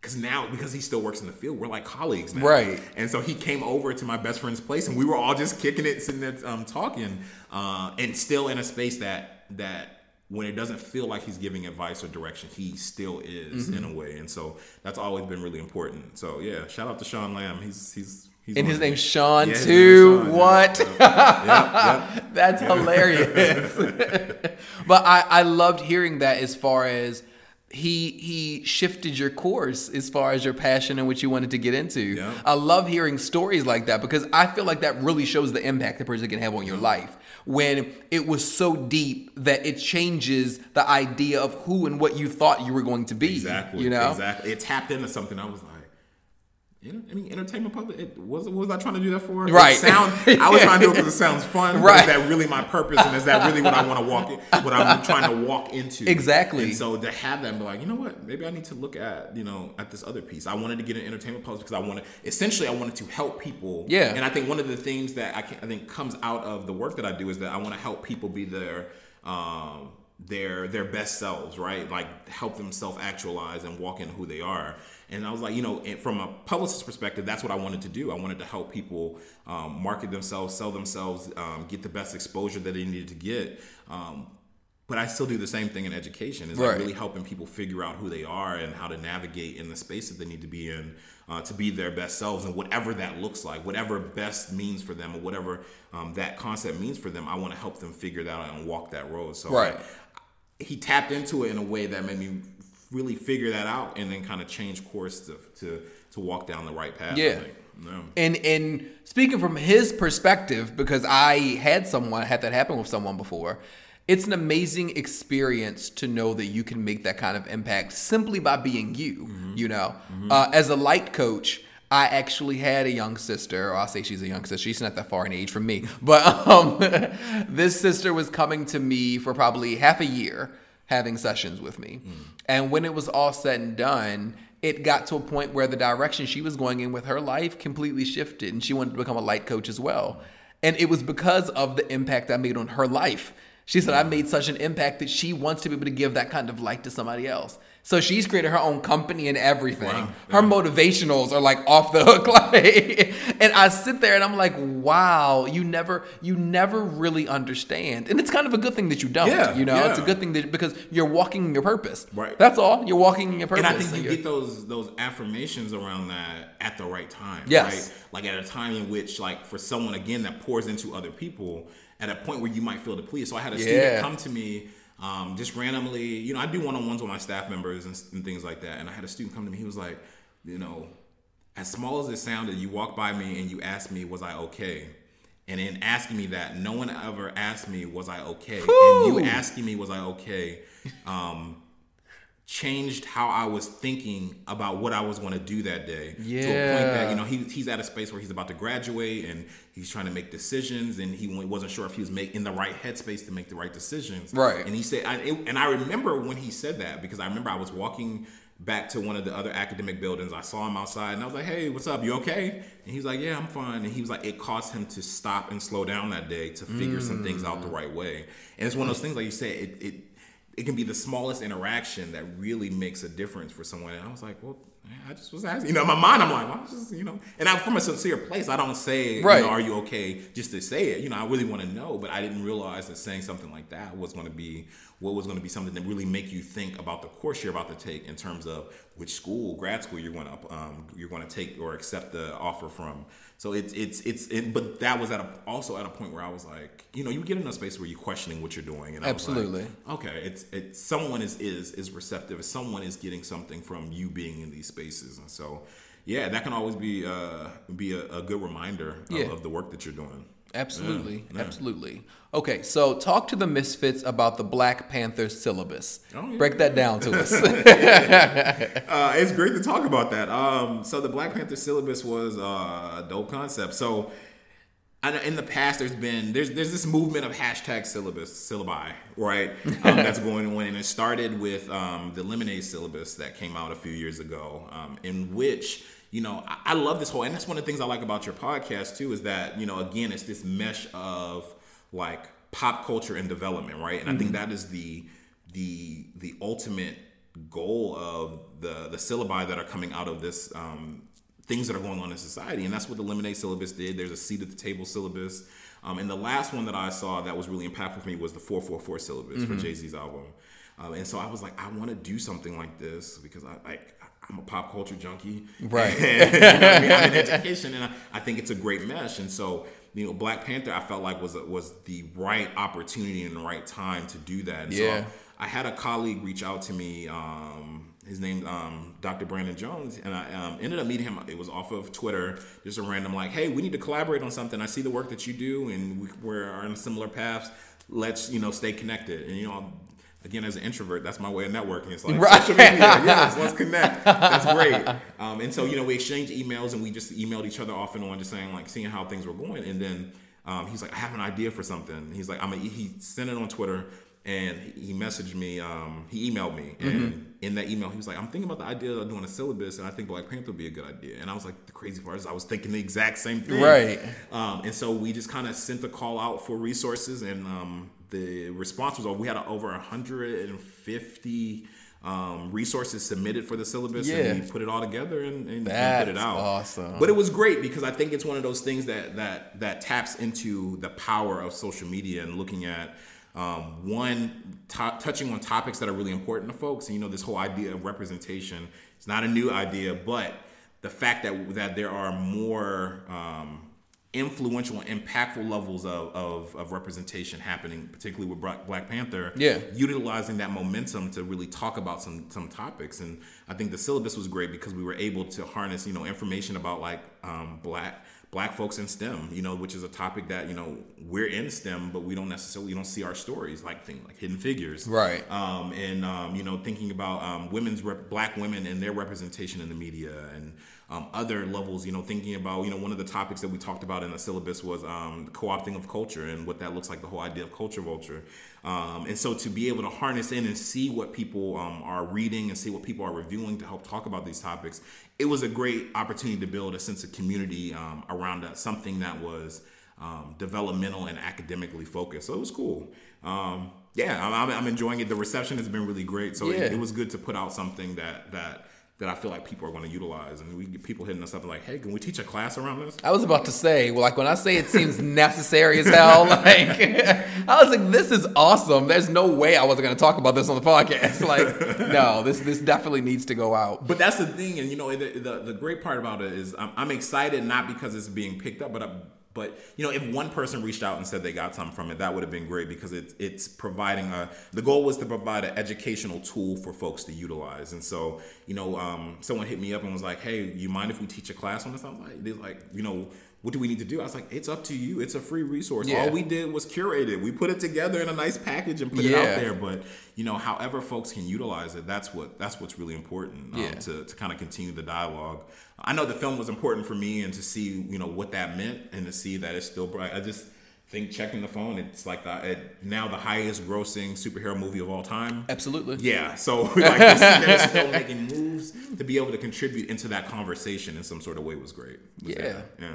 because now, because he still works in the field, we're like colleagues now. Right. And so he came over to my best friend's place, and we were all just kicking it, sitting there um, talking, uh, and still in a space that that when it doesn't feel like he's giving advice or direction, he still is Mm-hmm. in a way. And so that's always been really important. So yeah, shout out to Sean Lamb. He's he's he's And his name's Sean Yeah, too. Sean, what? Yep, yep, yep. *laughs* That's *laughs* hilarious. *laughs* but I, I loved hearing that as far as he he shifted your course as far as your passion and what you wanted to get into. Yeah. I love hearing stories like that because I feel like that really shows the impact the person can have on your life. When it was so deep that it changes the idea of who and what you thought you were going to be. Exactly. You know? Exactly. It tapped into something. I was like, I mean, entertainment public. It, was, what was I trying to do that for? It Right. sound, I was trying to do it because it sounds fun. Right. is that really my purpose? And is that really what I want to walk in, what I'm trying to walk into? Exactly. And so to have that and be like, you know what? Maybe I need to look at, you know, at this other piece. I wanted to get an entertainment public because I wanted, essentially, I wanted to help people. Yeah. And I think one of the things that I, can, I think comes out of the work that I do is that I want to help people be their, um, their their best selves, right? Like help them self actualize and walk in who they are. And I was like, you know, from a publicist perspective, that's what I wanted to do. I wanted to help people um, market themselves, sell themselves, um, get the best exposure that they needed to get. Um, but I still do the same thing in education. Is Right. like really helping people figure out who they are and how to navigate in the space that they need to be in uh, to be their best selves and whatever that looks like, whatever best means for them or whatever um, that concept means for them. I want to help them figure that out and walk that road. So Right. he tapped into it in a way that made me really figure that out and then kind of change course to to to walk down the right path. Yeah. Yeah. And and speaking from his perspective, because I had someone had that happen with someone before, it's an amazing experience to know that you can make that kind of impact simply by being you. You know, uh, as a light coach. I actually had a young sister, or I'll say she's a young sister. She's not that far in age from me, but um, *laughs* this sister was coming to me for probably half a year, having sessions with me. Mm. And when it was all said and done, it got to a point where the direction she was going in with her life completely shifted and she wanted to become a light coach as well. And it was because of the impact I made on her life. She said I made such an impact that she wants to be able to give that kind of light to somebody else. So she's created her own company and everything. Wow. Her motivationals are like off the hook *laughs* like and I sit there and I'm like, "Wow, you never you never really understand." And it's kind of a good thing that you don't, Yeah, you know? It's a good thing that because you're walking in your purpose. Right. That's all. You're walking in your purpose. And I think So you get those those affirmations around that at the right time. Yes. Right? Like at a time in which, like for someone again that pours into other people, at a point where you might feel depleted. So I had a Yeah. student come to me um, just randomly. You know, I do one on ones with my staff members and, and things like that. And I had a student come to me. He was like, you know, as small as it sounded, you walked by me and you asked me, was I okay? And in asking me that, no one ever asked me, was I okay? And you asking me, was I okay? Um, changed how I was thinking about what I was going to do that day. To a point Yeah. that, you know, he, he's at a space where he's about to graduate and he's trying to make decisions and he wasn't sure if he was make, in the right headspace to make the right decisions. Right. And he said, I, it, and I remember when he said that because I remember I was walking back to one of the other academic buildings. I saw him outside and I was like, hey, what's up? You okay? And he was like, yeah, I'm fine. And he was like, it caused him to stop and slow down that day to figure some things out the mm. right way. And it's one of those things, like you said, it, it it can be the smallest interaction that really makes a difference for someone. And I was like, well, I just was asking. You know, in my mind, I'm like, well, I was just, you know, and I'm from a sincere place. I don't say, Right. you know, are you okay just to say it. You know, I really want to know, but I didn't realize that saying something like that was going to be what was going to be something that really make you think about the course you're about to take in terms of which school, grad school you're going to um, you're going to take or accept the offer from. So it's it's it's it, but that was at a, also at a point where I was like, you know, you get in a space where you're questioning what you're doing, and I was like, Absolutely. okay it's it's someone is is is receptive someone is getting something from you being in these spaces and so yeah that can always be uh be a, a good reminder of, Yeah. of the work that you're doing Absolutely, absolutely. Okay, so talk to the misfits about the Black Panther syllabus. Oh, yeah. Break that down to us. *laughs* uh, it's great to talk about that um so the black panther syllabus was uh, a dope concept so I know in the past there's been there's there's this movement of hashtag syllabus syllabi right um, that's *laughs* going on and it started with um, the lemonade syllabus that came out a few years ago um, in which you know I, I love this whole and that's one of the things I like about your podcast too is that you know again it's this mesh of like pop culture and development right? And I think that is the the the ultimate goal of the the syllabi that are coming out of this um, things that are going on in society, and that's what the lemonade syllabus did. There's a seat at the table syllabus, um, and the last one that I saw that was really impactful for me was the 444 syllabus for Jay Z's album. Um, and so I was like, I want to do something like this because I like I'm a pop culture junkie, Right. *laughs* And, you know I mean? I'm in *laughs* education, and I, I think it's a great mesh. And so you know, Black Panther, I felt like was was the right opportunity and the right time to do that. And Yeah. So I had a colleague reach out to me. Um, his name, um, Dr. Brandon Jones, and I um, ended up meeting him. It was off of Twitter, just a random like, "Hey, we need to collaborate on something. I see the work that you do, and we, we're on similar paths. Let's, you know, stay connected." And you know, again, as an introvert, that's my way of networking. It's like *laughs* Right. social media, yes, let's connect. That's great. Um, and so, you know, we exchanged emails, and we just emailed each other off and on, just saying like, seeing how things were going, and then. Um, he's like, I have an idea for something. He's like, I'm a, he sent it on Twitter and he messaged me. Um, he emailed me, and in that email, he was like, I'm thinking about the idea of doing a syllabus, and I think Black Panther would be a good idea. And I was like, the crazy part is, I was thinking the exact same thing. Right. Um, and so we just kind of sent the call out for resources, and um, the response was, oh, we had over 150 um, resources submitted for the syllabus, Yeah. and we put it all together and, and, and put it out. awesome. But it was great because I think it's one of those things that that that taps into the power of social media and looking at um, one to- touching on topics that are really important to folks. And you know, this whole idea of representation. It's not a new idea, but the fact that that there are more um, influential and impactful levels of, of, of representation happening, particularly with Black, Panther. Yeah. Utilizing that momentum to really talk about some some topics, and I think the syllabus was great because we were able to harness you know information about like um, black black folks in STEM, you know, which is a topic that you know we're in STEM, but we don't necessarily you don't see our stories like things like Hidden Figures, Right. um, and um, you know thinking about um, women's rep- black women and their representation in the media and um, other levels you know thinking about you know one of the topics that we talked about in the syllabus was um, co-opting of culture and what that looks like the whole idea of culture vulture um, and so to be able to harness in and see what people um, are reading and see what people are reviewing to help talk about these topics it was a great opportunity to build a sense of community um, around that, something that was um, developmental and academically focused. So it was cool. Um, yeah, I'm, I'm- I'm enjoying it. The reception has been really great. So Yeah. it, it was good to put out something that that that I feel like people are going to utilize, and we get people hitting us up like, "Hey, can we teach a class around this?" I was about to say, well, like when I say it seems *laughs* necessary as hell, *laughs* like *laughs* I was like, this is awesome. There's no way I wasn't gonna talk about this on the podcast. Like, no, this this definitely needs to go out. But that's the thing, and you know, the the, the great part about it is I'm, I'm excited not because it's being picked up, but I, but you know, if one person reached out and said they got something from it, that would have been great because it's it's providing a. The goal was to provide an educational tool for folks to utilize, and so you know, um, someone hit me up and was like, "Hey, you mind if we teach a class on this?" I was like, "They're like, you know." What do we need to do? I was like, it's up to you. It's a free resource. Yeah. All we did was curate it. We put it together in a nice package and put it out there. But you know, however folks can utilize it, that's what that's what's really important um, Yeah. to, to kind of continue the dialogue. I know the film was important for me and to see you know what that meant and to see that it's still bright. I just think checking the phone, it's like the, it, now the highest grossing superhero movie of all time. Absolutely. Yeah, so *laughs* like to see *laughs* still making moves to be able to contribute into that conversation in some sort of way was great. Was Yeah. there. yeah.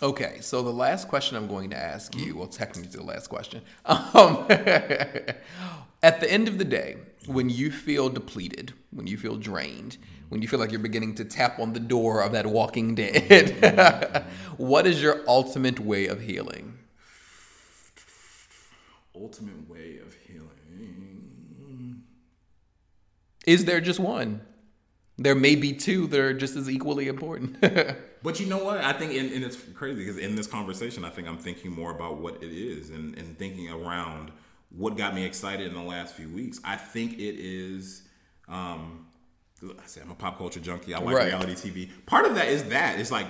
Okay, so the last question I'm going to ask you, well, technically the last question. *laughs* Um, at the end of the day, when you feel depleted, when you feel drained, when you feel like you're beginning to tap on the door of that walking dead, *laughs* what is your ultimate way of healing? Ultimate way of healing. Is there just one? There may be two that are just as equally important. *laughs* But you know what? I think, and, and it's crazy because in this conversation, I think I'm thinking more about what it is and, and thinking around what got me excited in the last few weeks. I think it is. Um, I say I'm a pop culture junkie. I like Right. reality TV. Part of that is that it's like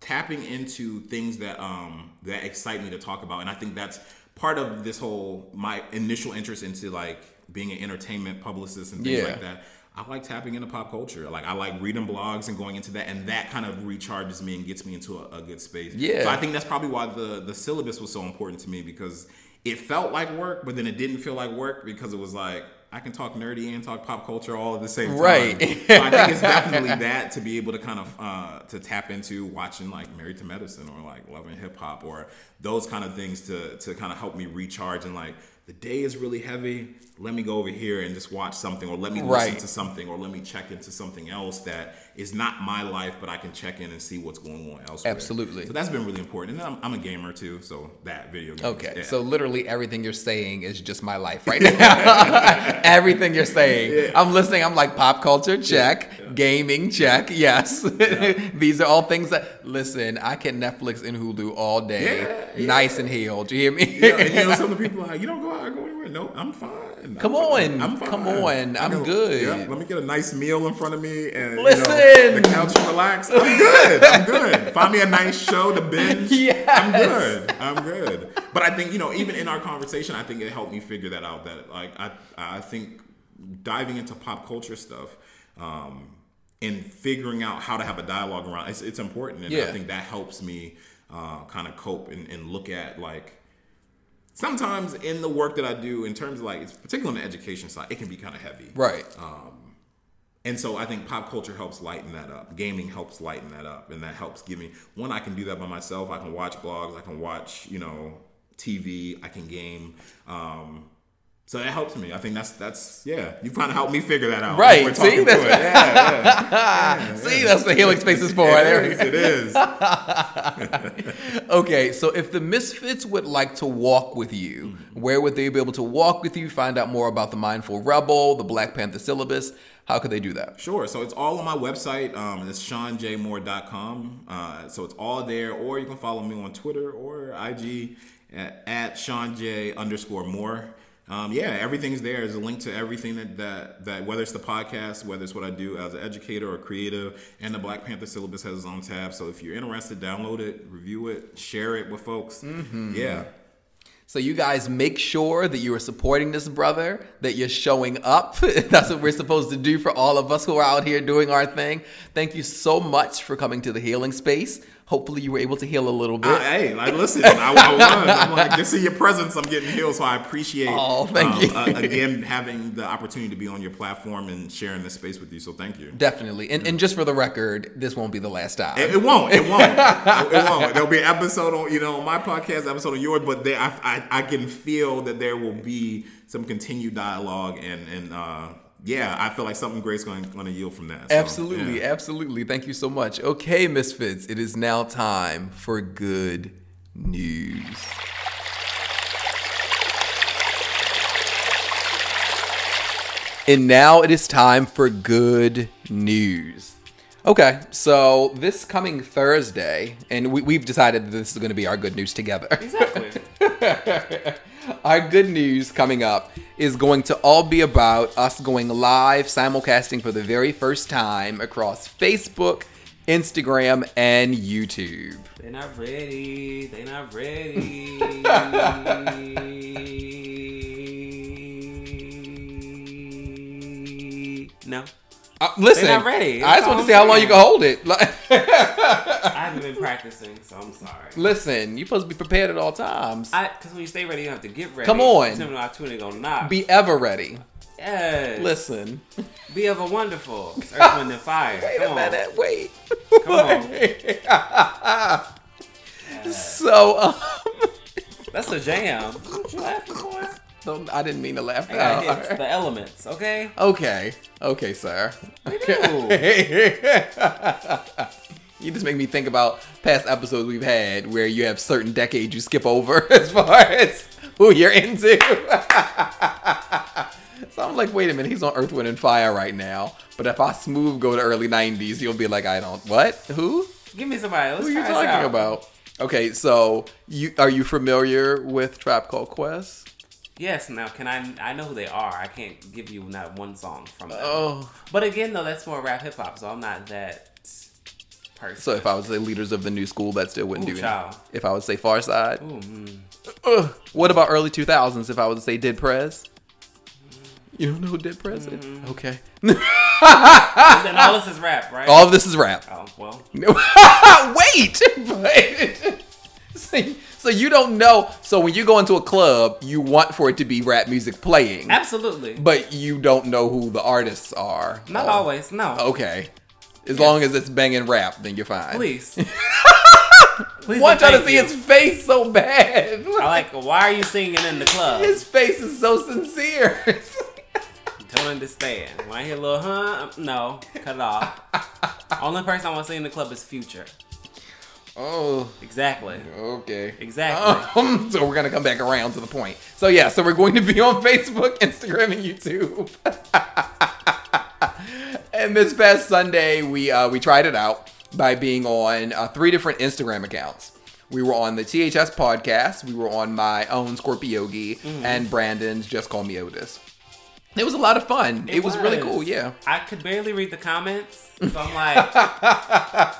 tapping into things that um that excite me to talk about, and I think that's part of this whole my initial interest into like being an entertainment publicist and things Yeah. like that. I like tapping into pop culture. Like I like reading blogs and going into that, and that kind of recharges me and gets me into a, a good space. Yeah. So I think that's probably why the the syllabus was so important to me because it felt like work, but then it didn't feel like work because it was like I can talk nerdy and talk pop culture all at the same time. Right. so I think it's definitely *laughs* that to be able to kind of uh, to tap into watching like Married to Medicine or like Love and Hip Hop or those kind of things to to kind of help me recharge and like the day is really heavy. Let me go over here and just watch something, or let me listen to something, or let me check into something else that is not my life, but I can check in and see what's going on elsewhere. Absolutely. So that's been really important. And I'm, I'm a gamer too, so that video game. Okay, yeah. so literally everything you're saying is just my life right now. *laughs* everything you're saying. I'm listening, I'm like pop culture, check. Gaming, check. Yes. *laughs* These are all things that, listen, I can Netflix and Hulu all day, Yeah, yeah. nice and healed. Do you hear me? Yeah, and you know, some of the *laughs* people are like, you don't go out, go anywhere. No, I'm fine. I'm Come on, come on, I'm go- good. yeah, let me get a nice meal in front of me and you Listen. know, the couch and relax. I'm good. I'm good. *laughs* Find me a nice show to binge. *laughs* Yes. I'm good. I'm good. But I think you know, even in our conversation, I think it helped me figure that out. That like I, I think diving into pop culture stuff. Um, and figuring out how to have a dialogue around it's, it's important and Yeah. i think that helps me uh, kind of cope and, and look at like sometimes in the work that I do, in terms of like, it's particularly on the education side, it can be kind of heavy. Right. Um, And so I think pop culture helps lighten that up. Gaming helps lighten that up, and that helps give me one. I can do that by myself. I can watch blogs. I can watch, you know, TV. I can game. Um, so that helps me. I think that's that's yeah. You kind of helped me figure that out. Right. We're See? talking through it. Yeah, yeah. *laughs* See, that's the healing space is for. It There we is, go. it is. *laughs* Okay, so if the Misfits would like to walk with you, where would they be able to walk with you, find out more about the Mindful Rebel, the Black Panther syllabus? How could they do that? Sure. So it's all on my website. Um, it's shawnjmoore.com. Uh, so it's all there. Or you can follow me on Twitter or IG at, at shawnj underscore moore. Um, yeah, everything's there. There's a link to everything that, that that whether it's the podcast, whether it's what I do as an educator or creative, and the Black Panther syllabus has its own tab. So if you're interested, download it, review it, share it with folks. Yeah. So you guys make sure that you are supporting this brother, that you're showing up. *laughs* That's what we're supposed to do for all of us who are out here doing our thing. Thank you so much for coming to the healing space. Hopefully you were able to heal a little bit. I, hey, like listen, I, I was. I'm like, just in your presence, I'm getting healed. So I appreciate, Oh, thank you. uh, again, having the opportunity to be on your platform and sharing this space with you. So thank you. Definitely. And, and just for the record, this won't be the last time. It, it won't. It won't. it won't. There'll be an episode on, you know, on my podcast, episode on yours, but there, I, I, I can feel that there will be some continued dialogue, and and uh, yeah, I feel like something great's going going to yield from that. So, Absolutely, yeah. absolutely. Thank you so much. Okay, Misfits, it is now time for good news. And now it is time for good news. Okay, so this coming Thursday, and we, we've decided that this is going to be our good news together. Exactly. *laughs* Our good news coming up is going to all be about us going live simulcasting for the very first time across Facebook, Instagram, and YouTube. They're not ready. They're not ready. *laughs* no. Uh, listen, They're not ready. I just want to see how long you can hold it. *laughs* I haven't been practicing, so I'm sorry. listen, you're supposed to be prepared at all times. I, cause when you stay ready, you don't have to get ready. Come on. Tell me I tune gonna knock. Be ever ready. yes. Listen. Be ever wonderful. It's Earth, Wind, and Fire. *laughs* Wait Come a on. minute. Wait. Come on. *laughs* so, um, That's a jam. What you laughing for? Don't- I didn't mean to laugh. I got hits, the elements, okay? Okay. Okay, sir. do. *laughs* you just make me think about past episodes we've had where you have certain decades you skip over *laughs* as far as who you're into. *laughs* so I'm like, wait a minute, he's on Earth, Wind, and Fire right now. But if I smooth go to early 90s, you'll be like, I don't. What? Who? Give me somebody. Let's Who are you talking about? Okay, so you are you familiar with Tribe Called Quest? Yes. Now, can I? I know who they are. I can't give you not one song from them. Oh. But again, though, that's more rap hip hop, so I'm not that person. So if I was the leaders of the new school, that still wouldn't Ooh, do child. anything. If I would say Pharcyde, Ooh, mm. Ugh. What about early 2000s if I was to say Dead Prez? You don't know who Dead Prez is? Mm-hmm. Okay. and all this is rap, right? All of this is rap. Oh well. *laughs* Wait! *laughs* But- so, *laughs* so you don't know. So when you go into a club, you want for it to be rap music playing, Absolutely. but you don't know who the artists are. Not Oh, always. No. Okay. As long as it's banging rap, then you're fine. Please. *laughs* Please. And trying to see you. his face so bad. I like. Why are you singing in the club? His face is so sincere. *laughs* Don't understand. When I hear a little huh, um, no, cut it off. *laughs* Only person I want to see in the club is Future. Oh. Exactly. Okay. Exactly. *laughs* Um, so we're gonna come back around to the point. So yeah, so we're going to be on *laughs* Facebook, Instagram, and YouTube. *laughs* and this past Sunday, we uh, we tried it out by being on uh, three different Instagram accounts. We were on the THS podcast. We were on my own Scorpiyogi Mm-hmm. and Brandon's Just Call Me Otis. It was a lot of fun. It, was. really cool. Yeah. I could barely read the comments, so I'm like,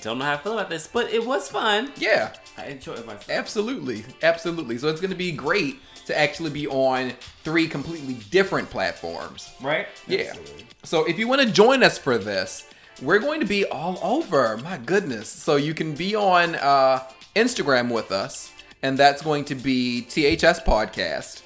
don't know how I feel about this, but it was fun. Yeah. I enjoyed myself. Absolutely, absolutely. So it's going to be great to actually be on three completely different platforms. Right? Yeah. Absolutely. So if you want to join us for this, we're going to be all over. My goodness. So you can be on uh, Instagram with us, and that's going to be THS Podcast.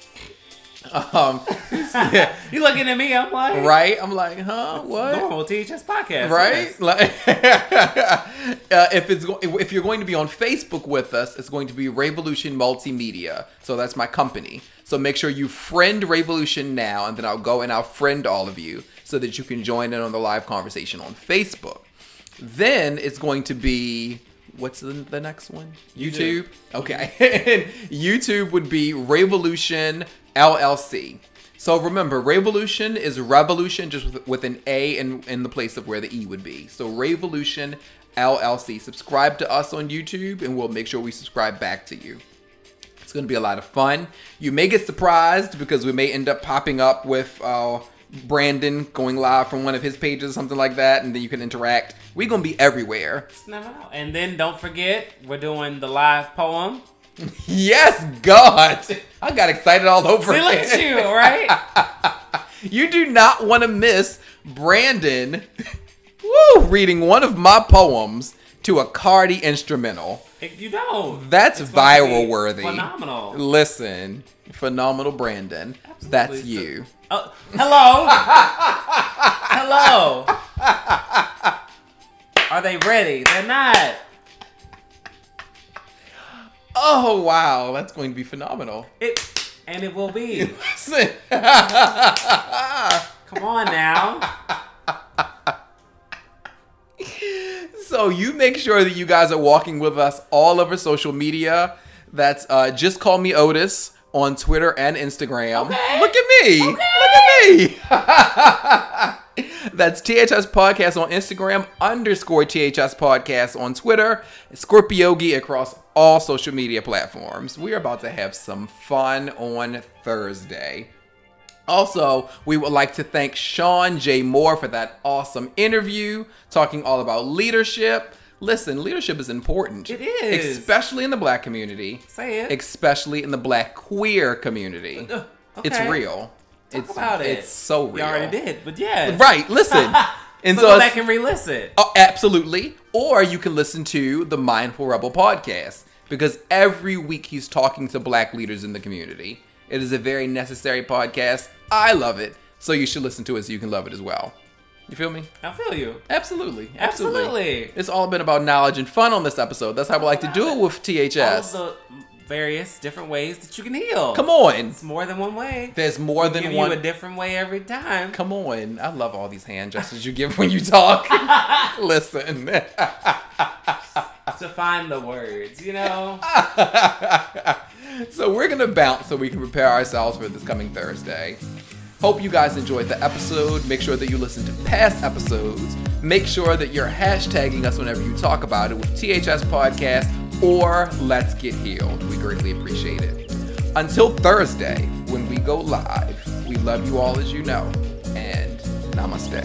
Um, *laughs* yeah, You looking at me? I'm like, right? I'm like, huh? What? Normal THS podcast, right? yes. Like, *laughs* uh, if it's go- if you're going to be on Facebook with us, it's going to be Revolution Multimedia. So that's my company. So make sure you friend Revolution now, and then I'll go and I'll friend all of you so that you can join in on the live conversation on Facebook. Then it's going to be what's the, the next one? YouTube. Okay. *laughs* YouTube would be Revolution LLC. So remember, Revolution is revolution just with, with an A in, in the place of where the E would be. So Revolution LLC. Subscribe to us on YouTube and we'll make sure we subscribe back to you. It's going to be a lot of fun. You may get surprised because we may end up popping up with uh, Brandon going live from one of his pages, something like that, and then you can interact. We're going to be everywhere. Never. And then don't forget, we're doing the live poem. Yes, God. I got excited all over See, look at you, right? *laughs* You do not want to miss Brandon woo, reading one of my poems to a Cardi instrumental. You don't. That's It's viral worthy. Phenomenal. Listen, phenomenal Brandon. That's Absolutely. you. Oh, hello. *laughs* hello. Are they ready? They're not. Oh wow, that's going to be phenomenal. It and it will be. *laughs* Listen. *laughs* Come on now. So you make sure that you guys are walking with us all over social media. That's uh, just call me Otis on Twitter and Instagram. Okay. Look at me. Look at me. *laughs* *laughs* That's THS Podcast on Instagram, underscore THS Podcast on Twitter, Scorpiyogi across all social media platforms. We're about to have some fun on Thursday. Also, we would like to thank Shawn J. Moore for that awesome interview talking all about leadership. Listen, leadership is important. It is. Especially in the black community. Say it. Especially in the black queer community. Uh, It's real. Talk it's about it. It's so real. You already did, but yeah. Right, listen. *laughs* And so so, go back and re-listen. Oh, absolutely. Or you can listen to the Mindful Rebel podcast because every week he's talking to black leaders in the community. It is a very necessary podcast. I love it. So you should listen to it so you can love it as well. You feel me? I feel you. Absolutely. Absolutely. Absolutely. It's all been about knowledge and fun on this episode. That's how we like to do it with All THS. of the various different ways that you can heal. Come on. It's more than one way. There's more than Give one. you a different way every time. Come on. I love all these hand gestures you give when you talk. *laughs* Listen. to find the words, you know? *laughs* so we're gonna bounce so we can prepare ourselves for this coming Thursday. Hope you guys enjoyed the episode. Make sure that you listen to past episodes. Make sure that you're hashtagging us whenever you talk about it with THS Podcast or Let's Get Healed. We greatly appreciate it. Until Thursday, when we go live, we love you all as you know, and namaste.